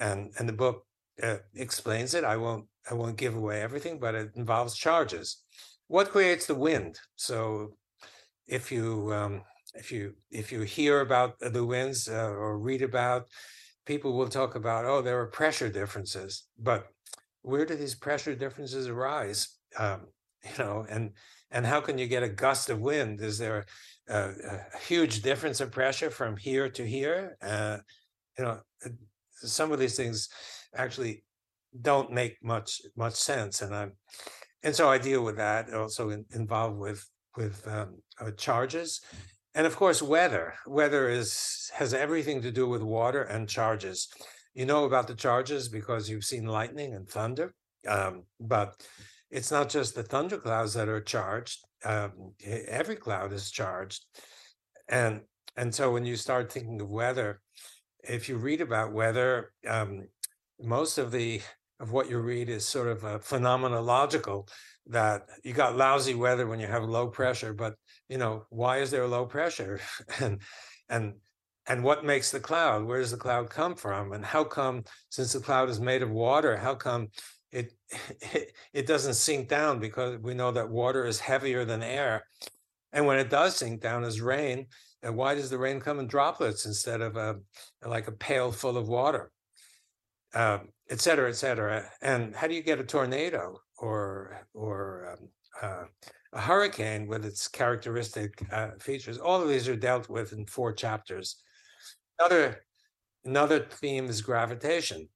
and, and the book uh, explains it. I won't, I won't give away everything, but it involves charges. What creates the wind? So if you, um, if you if you hear about the winds uh, or read about people will talk about oh there are pressure differences but where do these pressure differences arise um, you know and and how can you get a gust of wind is there a, a huge difference of pressure from here to here uh, you know uh, some of these things actually don't make much much sense and i'm and so i deal with that also in, involved with with um, uh, charges and of course, weather. Weather is has everything to do with water and charges. You know about the charges because you've seen lightning and thunder, um, but it's not just the thunderclouds that are charged. Um, every cloud is charged, and and so when you start thinking of weather, if you read about weather, um, most of the of what you read is sort of a phenomenological that you got lousy weather when you have low pressure, but you know, why is there low pressure? and and and what makes the cloud? Where does the cloud come from? And how come, since the cloud is made of water, how come it it, doesn't sink down? Because we know that water is heavier than air. And when it does sink down as rain, and why does the rain come in droplets instead of a like a pail full of water? Um, et cetera, et cetera. And how do you get a tornado or or um, uh, a hurricane with its characteristic uh, features. All of these are dealt with in four chapters. Another another theme is gravitation.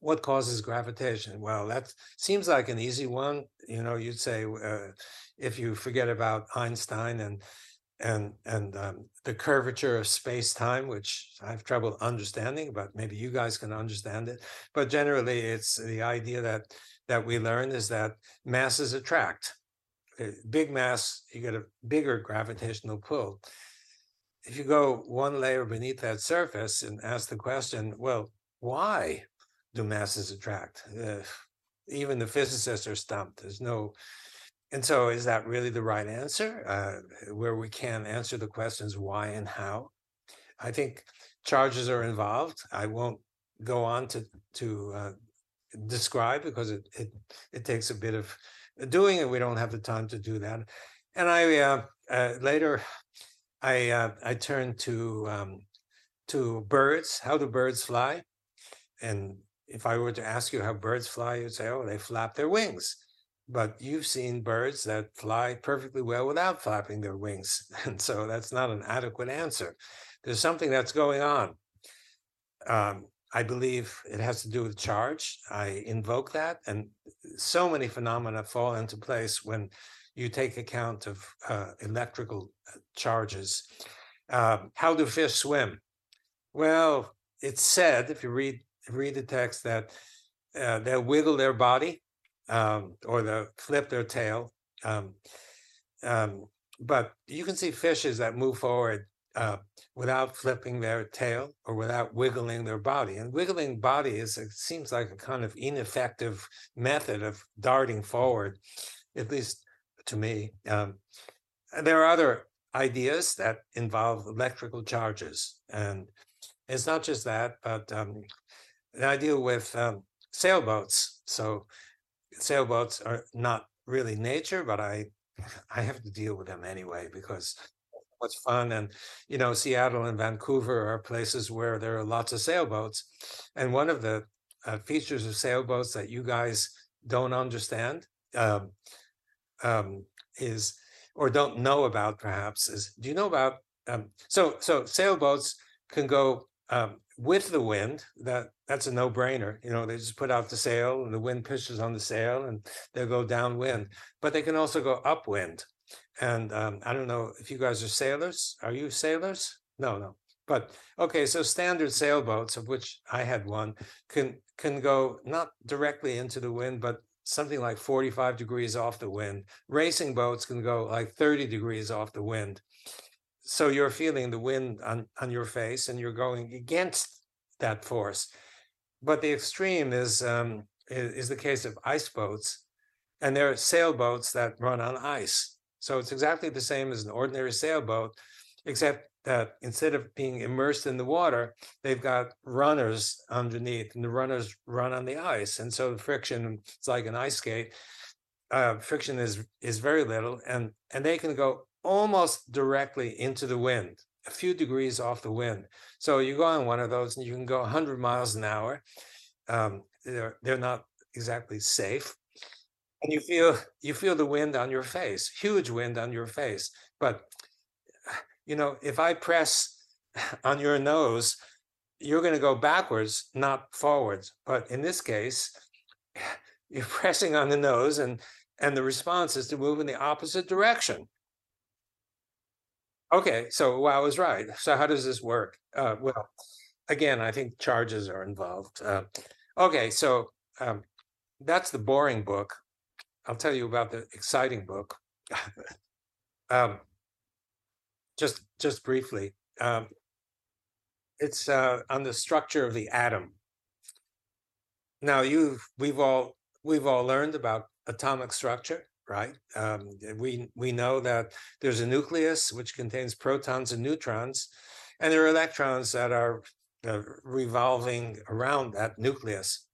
What causes gravitation? Well, that seems like an easy one. You know, you'd say uh, if you forget about Einstein and and and um, the curvature of space time, which I have trouble understanding, but maybe you guys can understand it. But generally, it's the idea that that we learn is that masses attract big mass, you get a bigger gravitational pull. If you go one layer beneath that surface and ask the question, well, why do masses attract? Even the physicists are stumped. There's no, and so is that really the right answer? Uh, where we can answer the questions why and how? I think charges are involved. I won't go on to to uh, describe because it, it it takes a bit of doing and We don't have the time to do that. And I uh, uh, later, I uh, I turned to um, to birds. How do birds fly? And if I were to ask you how birds fly, you'd say, "Oh, they flap their wings." But you've seen birds that fly perfectly well without flapping their wings, and so that's not an adequate answer. There's something that's going on. Um, I believe it has to do with charge. I invoke that, and so many phenomena fall into place when you take account of uh, electrical uh, charges. Uh, how do fish swim? Well, it's said if you read read the text that uh, wiggle their body um, or they'll flip their tail. Um, um, but you can see fishes that move forward uh, without flipping their tail or without wiggling their body. And wiggling body is it seems like a kind of ineffective method of darting forward, at least to me. Um, there are other ideas that involve electrical charges, and it's not just that, but um, I deal with um, sailboats. So sailboats are not really nature, but I I have to deal with them anyway because much fun. And, you know, Seattle and Vancouver are places where there are lots of sailboats. And one of the uh, features of sailboats that you guys don't understand um, um, is, or don't know about perhaps, is do you know about, um, so, so sailboats can go um, with the wind that that's a no-brainer you know they just put out the sail and the wind pushes on the sail and they'll go downwind but they can also go upwind and um, I don't know if you guys are sailors. Are you sailors? No, no. But okay, so standard sailboats, of which I had one, can can go not directly into the wind, but something like 45 degrees off the wind. Racing boats can go like 30 degrees off the wind. So you're feeling the wind on, on your face and you're going against that force. But the extreme is, um, is, is the case of ice boats, and there are sailboats that run on ice. So it's exactly the same as an ordinary sailboat, except that instead of being immersed in the water, they've got runners underneath, and the runners run on the ice. And so the friction, it's like an ice skate. Uh, friction is is very little, and and they can go almost directly into the wind, a few degrees off the wind. So you go on one of those, and you can go 100 miles an hour. Um, they're they're not exactly safe, and you feel you feel the wind on your face, huge wind on your face. But you know, if I press on your nose, you're going to go backwards, not forwards. But in this case, you're pressing on the nose, and and the response is to move in the opposite direction. Okay, so well, I was right. So how does this work? Uh, well, again, I think charges are involved. Uh, okay, so um, that's the boring book. I'll tell you about the exciting book. um, just just briefly, um, it's uh, on the structure of the atom. Now, you've we've all we've all learned about atomic structure, right? Um, we we know that there's a nucleus which contains protons and neutrons, and there are electrons that are uh, revolving around that nucleus.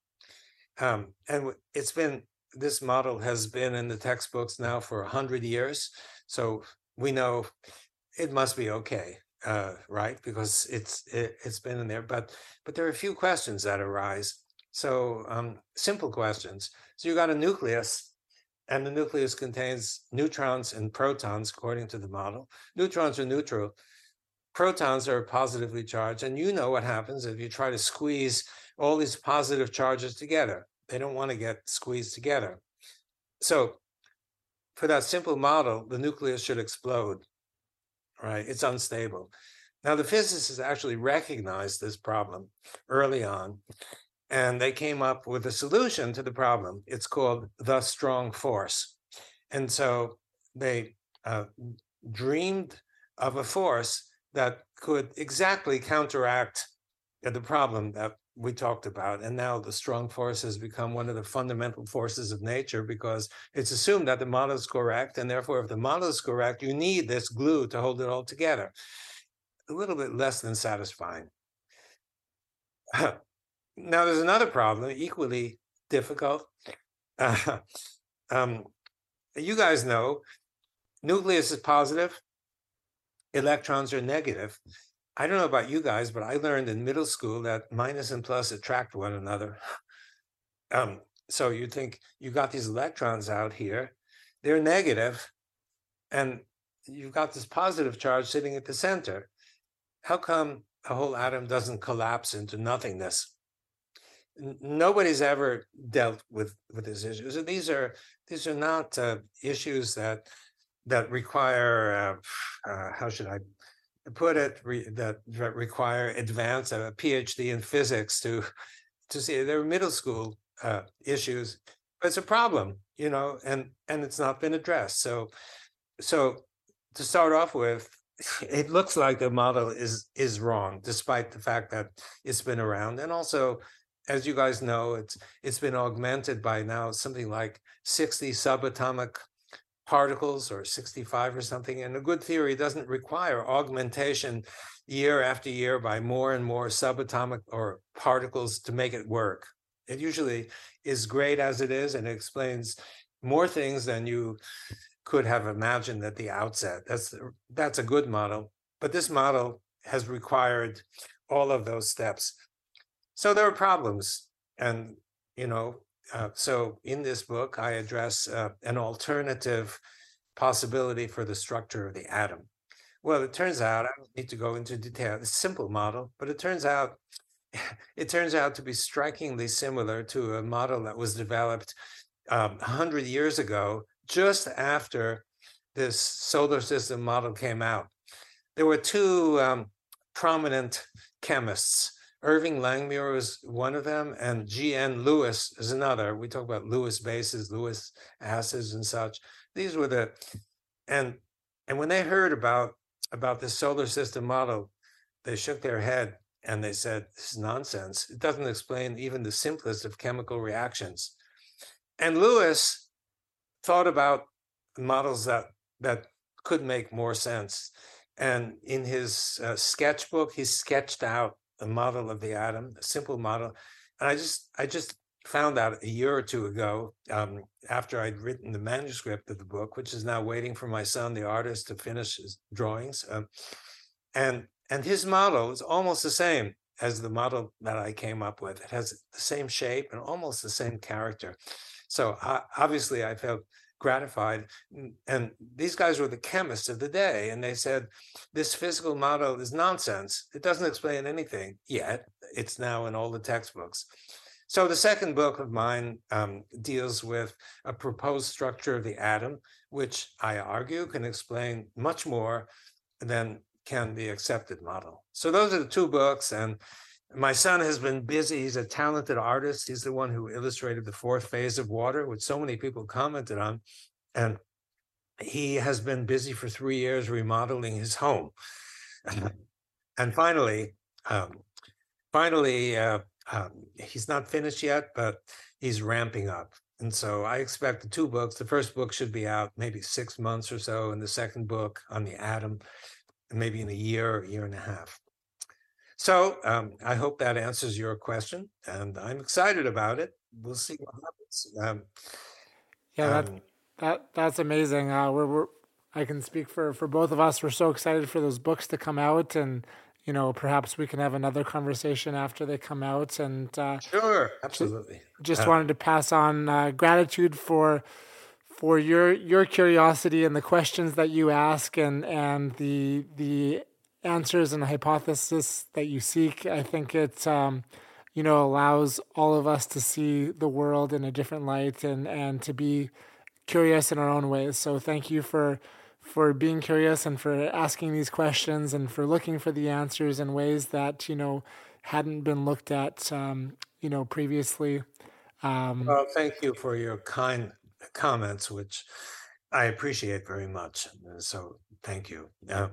Um, and it's been this model has been in the textbooks now for a hundred years, so we know it must be okay, uh, right? Because it's it, has been in there, but but there are a few questions that arise. So um, simple questions. So you got a nucleus, and the nucleus contains neutrons and protons, according to the model. Neutrons are neutral. Protons are positively charged, and you know what happens if you try to squeeze all these positive charges together. They don't want to get squeezed together. So, for that simple model, the nucleus should explode right? It's unstable. Now, the physicists actually recognized this problem early on, and they came up with a solution to the problem. It's called the strong force. And so they uh, dreamed of a force that could exactly counteract the problem that we talked about. And now the strong force has become one of the fundamental forces of nature because it's assumed that the model is correct. And therefore, if the model is correct, you need this glue to hold it all together. A little bit less than satisfying. now, there's another problem, equally difficult. Uh, um, you guys know nucleus is positive, electrons are negative. I don't know about you guys, but I learned in middle school that minus and plus attract one another. Um, so you think you got these electrons out here, they're negative, and you've got this positive charge sitting at the center. How come a whole atom doesn't collapse into nothingness? Nobody's ever dealt with with these issues. So these are these are not uh, issues that that require uh, uh, how should I put it re, that, require advanced a PhD in physics to to see they're middle school uh, issues. But it's a problem, you know, and and it's not been addressed. So so to start off with, it looks like the model is is wrong, despite the fact that it's been around, and also. As you guys know, it's it's been augmented by now something like 60 subatomic particles or 65 or something. And a good theory doesn't require augmentation year after year by more and more subatomic or particles to make it work. It usually is great as it is and it explains more things than you could have imagined at the outset. That's that's a good model, but this model has required all of those steps. So there are problems, and you know uh, so in this book, I address uh, an alternative possibility for the structure of the atom. Well, it turns out I don't need to go into detail. It's a simple model, but it turns out it turns out to be strikingly similar to a model that was developed um, 100 years ago, just after this solar system model came out. There were two um, prominent chemists Irving Langmuir is one of them, and G.N. Lewis is another. We talk about Lewis bases, Lewis acids, and such. These were the, and and when they heard about about the solar system model, they shook their head and they said, This is nonsense. It doesn't explain even the simplest of chemical reactions. And Lewis thought about models that that could make more sense. And in his uh, sketchbook, he sketched out a model of the atom, a simple model. And I just I just found out a year or two ago, um, after I'd written the manuscript of the book, which is now waiting for my son, the artist, to finish his drawings. Um, and and his model is almost the same as the model that I came up with. It has the same shape and almost the same character. So uh, obviously, I felt gratified. And these guys were the chemists of the day, and they said this physical model is nonsense. It doesn't explain anything yet. It's now in all the textbooks. So the second book of mine um, deals with a proposed structure of the atom, which I argue can explain much more than can the accepted model. So those are the two books, and my son has been busy. He's a talented artist. He's the one who illustrated the fourth phase of water, which so many people commented on. And he has been busy for three years remodeling his home. and finally, um, finally, uh, um, he's not finished yet, but he's ramping up. And so I expect the two books. The first book should be out maybe six months or so, and the second book on the atom, maybe in a year a year and a half. So um, I hope that answers your question, and I'm excited about it. We'll see what happens. Um, yeah, that, um, that that's amazing. Uh, we're, we're I can speak for for both of us. We're so excited for those books to come out, and you know, perhaps we can have another conversation after they come out. And uh, sure, absolutely. Just uh, wanted to pass on uh, gratitude for for your your curiosity and the questions that you ask, and and the the answers and hypothesis that you seek. I think it, um, you know, allows all of us to see the world in a different light and and to be curious in our own ways. So thank you for for being curious and for asking these questions and for looking for the answers in ways that you know hadn't been looked at, um, you know, previously. Um, well, thank you for your kind comments, which I appreciate very much. So thank you. Um,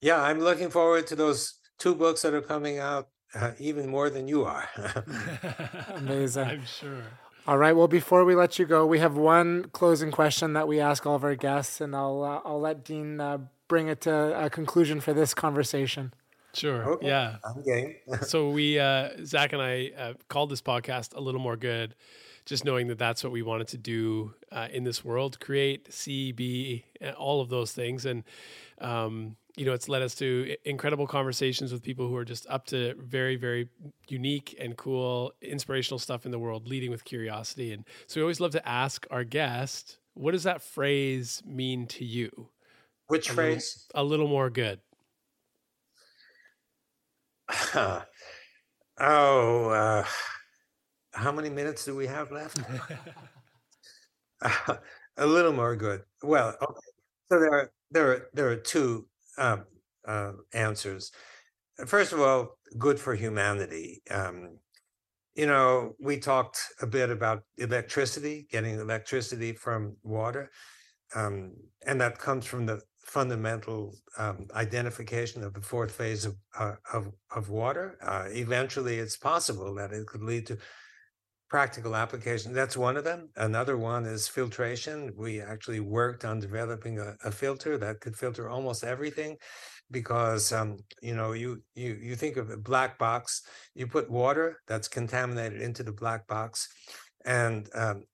yeah, I'm looking forward to those two books that are coming out uh, even more than you are. Amazing. I'm sure. All right. Well, before we let you go, we have one closing question that we ask all of our guests, and I'll uh, I'll let Dean uh, bring it to a conclusion for this conversation. Sure. Okay. Yeah. I'm game. so we, uh, Zach and I, uh, called this podcast a little more good, just knowing that that's what we wanted to do uh, in this world: create, see, be, all of those things, and um, you know, it's led us to incredible conversations with people who are just up to very, very unique and cool, inspirational stuff in the world, leading with curiosity. And so we always love to ask our guest, what does that phrase mean to you? Which a phrase? Little, a little more good. oh, uh, how many minutes do we have left? uh, a little more good. Well, okay. So there are there are there are two um, uh, answers. First of all, good for humanity. Um, you know, we talked a bit about electricity, getting electricity from water, um, and that comes from the fundamental um, identification of the fourth phase of uh, of, of water. Uh, eventually, it's possible that it could lead to practical application. That's one of them. Another one is filtration. We actually worked on developing a, a filter that could filter almost everything because um, you know you you you think of a black box you put water that's contaminated into the black box and um,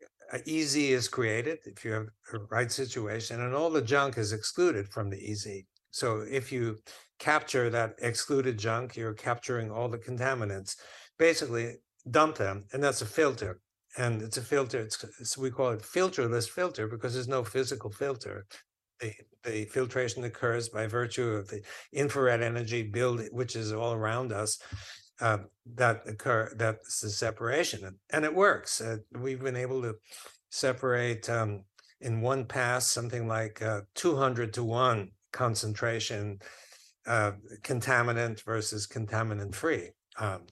EZ is created if you have the right situation and all the junk is excluded from the EZ so if you capture that excluded junk you're capturing all the contaminants basically dump them, and that's a filter. And it's a filter. It's, it's we call it filterless filter because there's no physical filter. The, the filtration occurs by virtue of the infrared energy build, which is all around us. Uh, that occur that's the separation, and, and it works. Uh, we've been able to separate um, in one pass something like uh, 200 to one concentration uh, contaminant versus contaminant free. Um,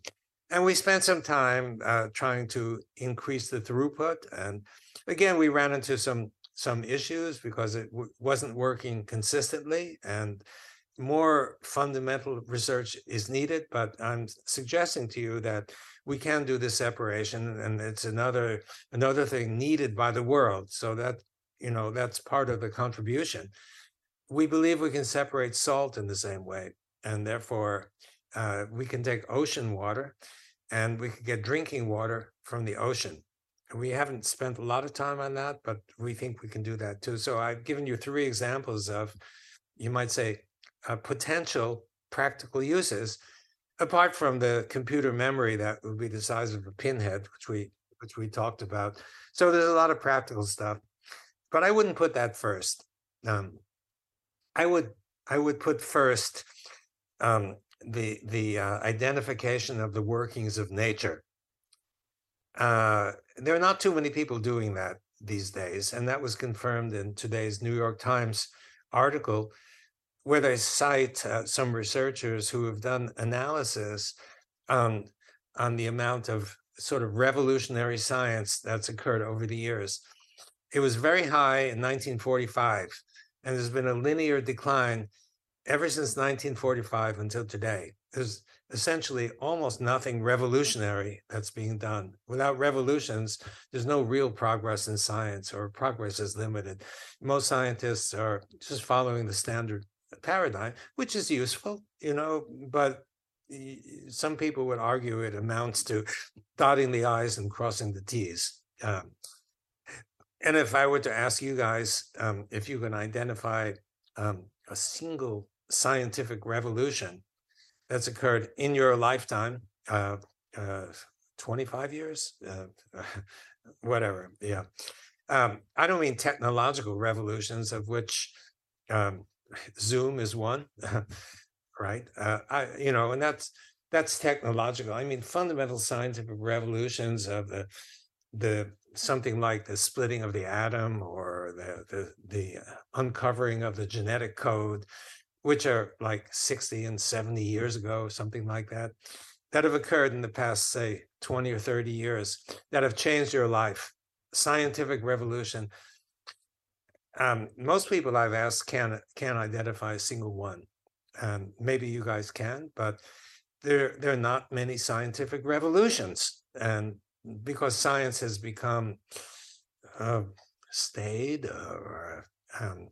and we spent some time uh, trying to increase the throughput. And again, we ran into some some issues because it w- wasn't working consistently. And more fundamental research is needed, but I'm suggesting to you that we can do this separation, and it's another another thing needed by the world. So that you know that's part of the contribution. We believe we can separate salt in the same way, and therefore uh, we can take ocean water, and we could get drinking water from the ocean. We haven't spent a lot of time on that, but we think we can do that too. So I've given you three examples of, you might say, uh, potential practical uses, apart from the computer memory that would be the size of a pinhead, which we which we talked about. So there's a lot of practical stuff, but I wouldn't put that first. Um, I would I would put first um, the the uh, identification of the workings of nature. Uh, there are not too many people doing that these days, and that was confirmed in today's New York Times article, where they cite uh, some researchers who have done analysis on on the amount of sort of revolutionary science that's occurred over the years. It was very high in 1945, and there's been a linear decline ever since 1945 until today. There's essentially almost nothing revolutionary that's being done. Without revolutions, there's no real progress in science, or progress is limited. Most scientists are just following the standard paradigm, which is useful, you know, but some people would argue it amounts to dotting the I's and crossing the T's. Um, and if I were to ask you guys um, if you can identify um, a single scientific revolution that's occurred in your lifetime, uh, uh, 25 years, uh, whatever. Yeah. Um, I don't mean technological revolutions, of which um, Zoom is one, right? Uh, I, you know, and that's that's technological. I mean, fundamental scientific revolutions of the the something like the splitting of the atom or the the, the uncovering of the genetic code which are like 60 and 70 years ago, something like that, that have occurred in the past, say, 20 or 30 years that have changed your life. Scientific revolution. Um, most people I've asked can can identify a single one. Um, maybe you guys can, but there there are not many scientific revolutions, and because science has become uh, staid or um,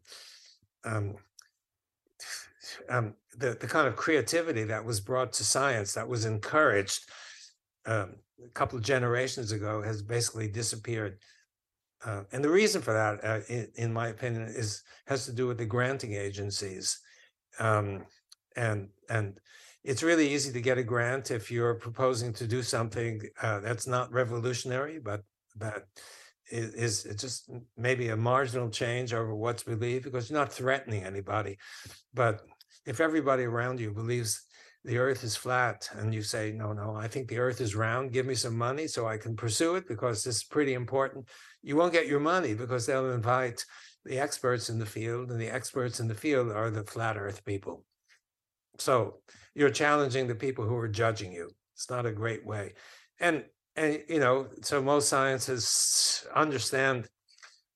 um, the the kind of creativity that was brought to science that was encouraged um, a couple of generations ago has basically disappeared. Uh, and the reason for that, uh, in, in, my opinion, is has to do with the granting agencies, um, and and it's really easy to get a grant if you're proposing to do something uh, that's not revolutionary, but that is, is just maybe a marginal change over what's believed because you're not threatening anybody. But if everybody around you believes the earth is flat and you say, no, no, I think the earth is round, give me some money so I can pursue it because this is pretty important, you won't get your money because they'll invite the experts in the field, and the experts in the field are the flat earth people. So you're challenging the people who are judging you. It's not a great way. And and you know, so most sciences understand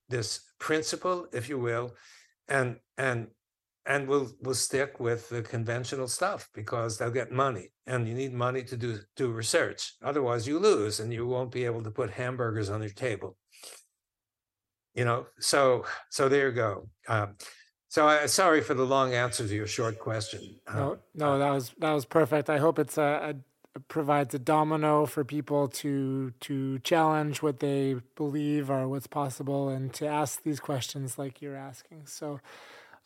this principle, if you will, and and and we'll we'll stick with the conventional stuff because they'll get money and you need money to do do research. Otherwise you lose and you won't be able to put hamburgers on your table. You know so so there you go. Um, so I, sorry for the long answer to your short question. No um, no uh, that was that was perfect. I hope it's a, a provides a domino for people to to challenge what they believe or what's possible and to ask these questions like you're asking. So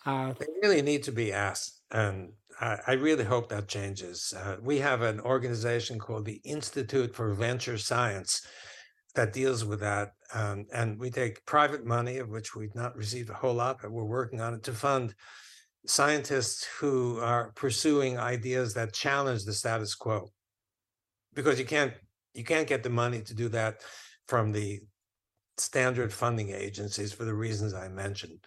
uh, they really need to be asked, and I, I really hope that changes. Uh, we have an organization called the Institute for Venture Science that deals with that, um, and we take private money, of which we've not received a whole lot, but we're working on it to fund scientists who are pursuing ideas that challenge the status quo, because you can't you can't get the money to do that from the standard funding agencies for the reasons I mentioned.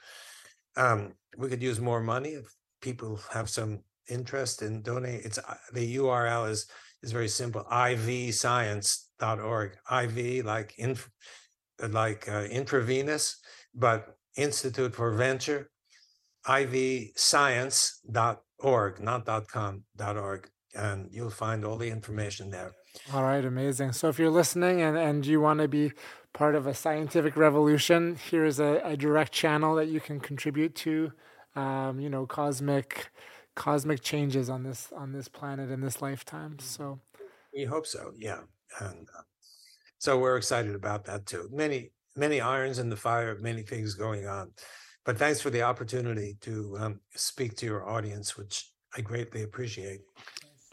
Um, we could use more money if people have some interest in donate. It's uh, the URL is is very simple: ivscience.org. IV like in like uh, intravenous, but Institute for Venture, ivscience.org. .org, not .com, .org, and you'll find all the information there. All right, amazing. So if you're listening and, and you want to be part of a scientific revolution, here is a, a direct channel that you can contribute to, um, you know, cosmic cosmic changes on this on this planet in this lifetime. So we hope so, yeah. And uh, so we're excited about that too. Many many irons in the fire, many things going on. But thanks for the opportunity to um, speak to your audience, which I greatly appreciate.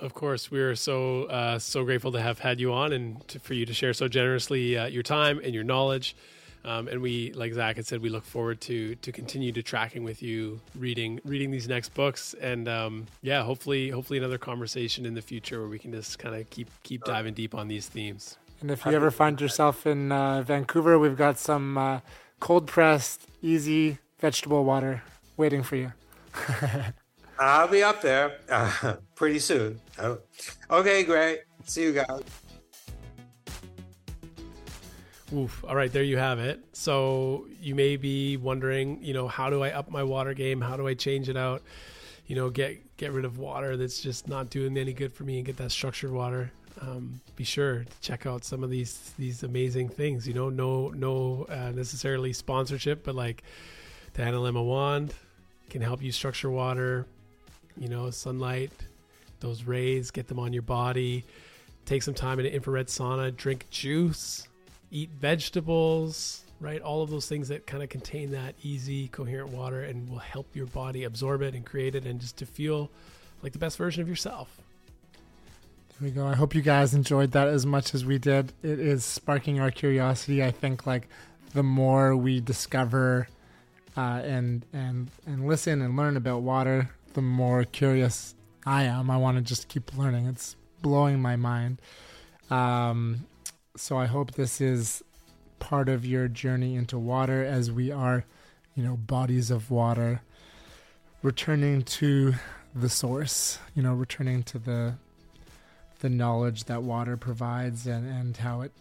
Of course, we're so uh, so grateful to have had you on and to, for you to share so generously uh, your time and your knowledge. Um, and we, like Zach had said, we look forward to to continue to tracking with you, reading reading these next books, and um, yeah, hopefully hopefully another conversation in the future where we can just kind of keep keep diving deep on these themes. And if you ever find yourself in uh, Vancouver, we've got some uh, cold pressed, EZ vegetable water waiting for you. I'll be up there uh, pretty soon. Oh, okay, great. See you guys. Oof. All right, there you have it. So you may be wondering, you know, how do I up my water game? How do I change it out? You know, get get rid of water that's just not doing any good for me and get that structured water. Um, be sure to check out some of these these amazing things. You know, no no uh, necessarily sponsorship, but like the Analemma wand can help you structure water. You know, sunlight, those rays, get them on your body. Take some time in an infrared sauna. Drink juice. Eat vegetables. Right, all of those things that kind of contain that EZ, coherent water and will help your body absorb it and create it, and just to feel like the best version of yourself. There we go. I hope you guys enjoyed that as much as we did. It is sparking our curiosity. I think like the more we discover uh, and and and listen and learn about water, the more curious I am. I want to just keep learning. It's blowing my mind. Um, so I hope this is part of your journey into water as we are, you know, bodies of water, returning to the source, you know, returning to the the knowledge that water provides and, and how it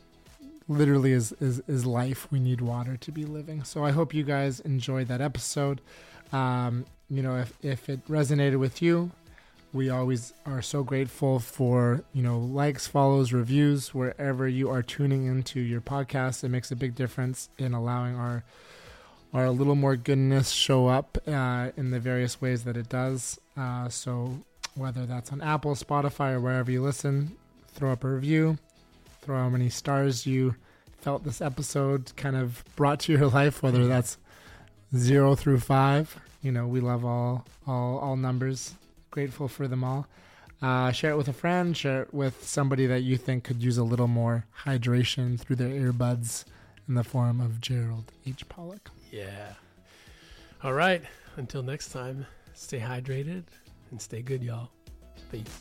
literally is, is, is life. We need water to be living. So I hope you guys enjoyed that episode. Um, you know, if, if it resonated with you, we always are so grateful for, you know, likes, follows, reviews, wherever you are tuning into your podcast. It makes a big difference in allowing our our a little more goodness show up uh, in the various ways that it does. Uh, so whether that's on Apple, Spotify, or wherever you listen, throw up a review, throw how many stars you felt this episode kind of brought to your life, whether that's zero through five. You know, we love all all all numbers. Grateful for them all. Uh, share it with a friend. Share it with somebody that you think could use a little more hydration through their earbuds in the form of Gerald H. Pollack. Yeah. All right. Until next time, stay hydrated and stay good, y'all. Peace.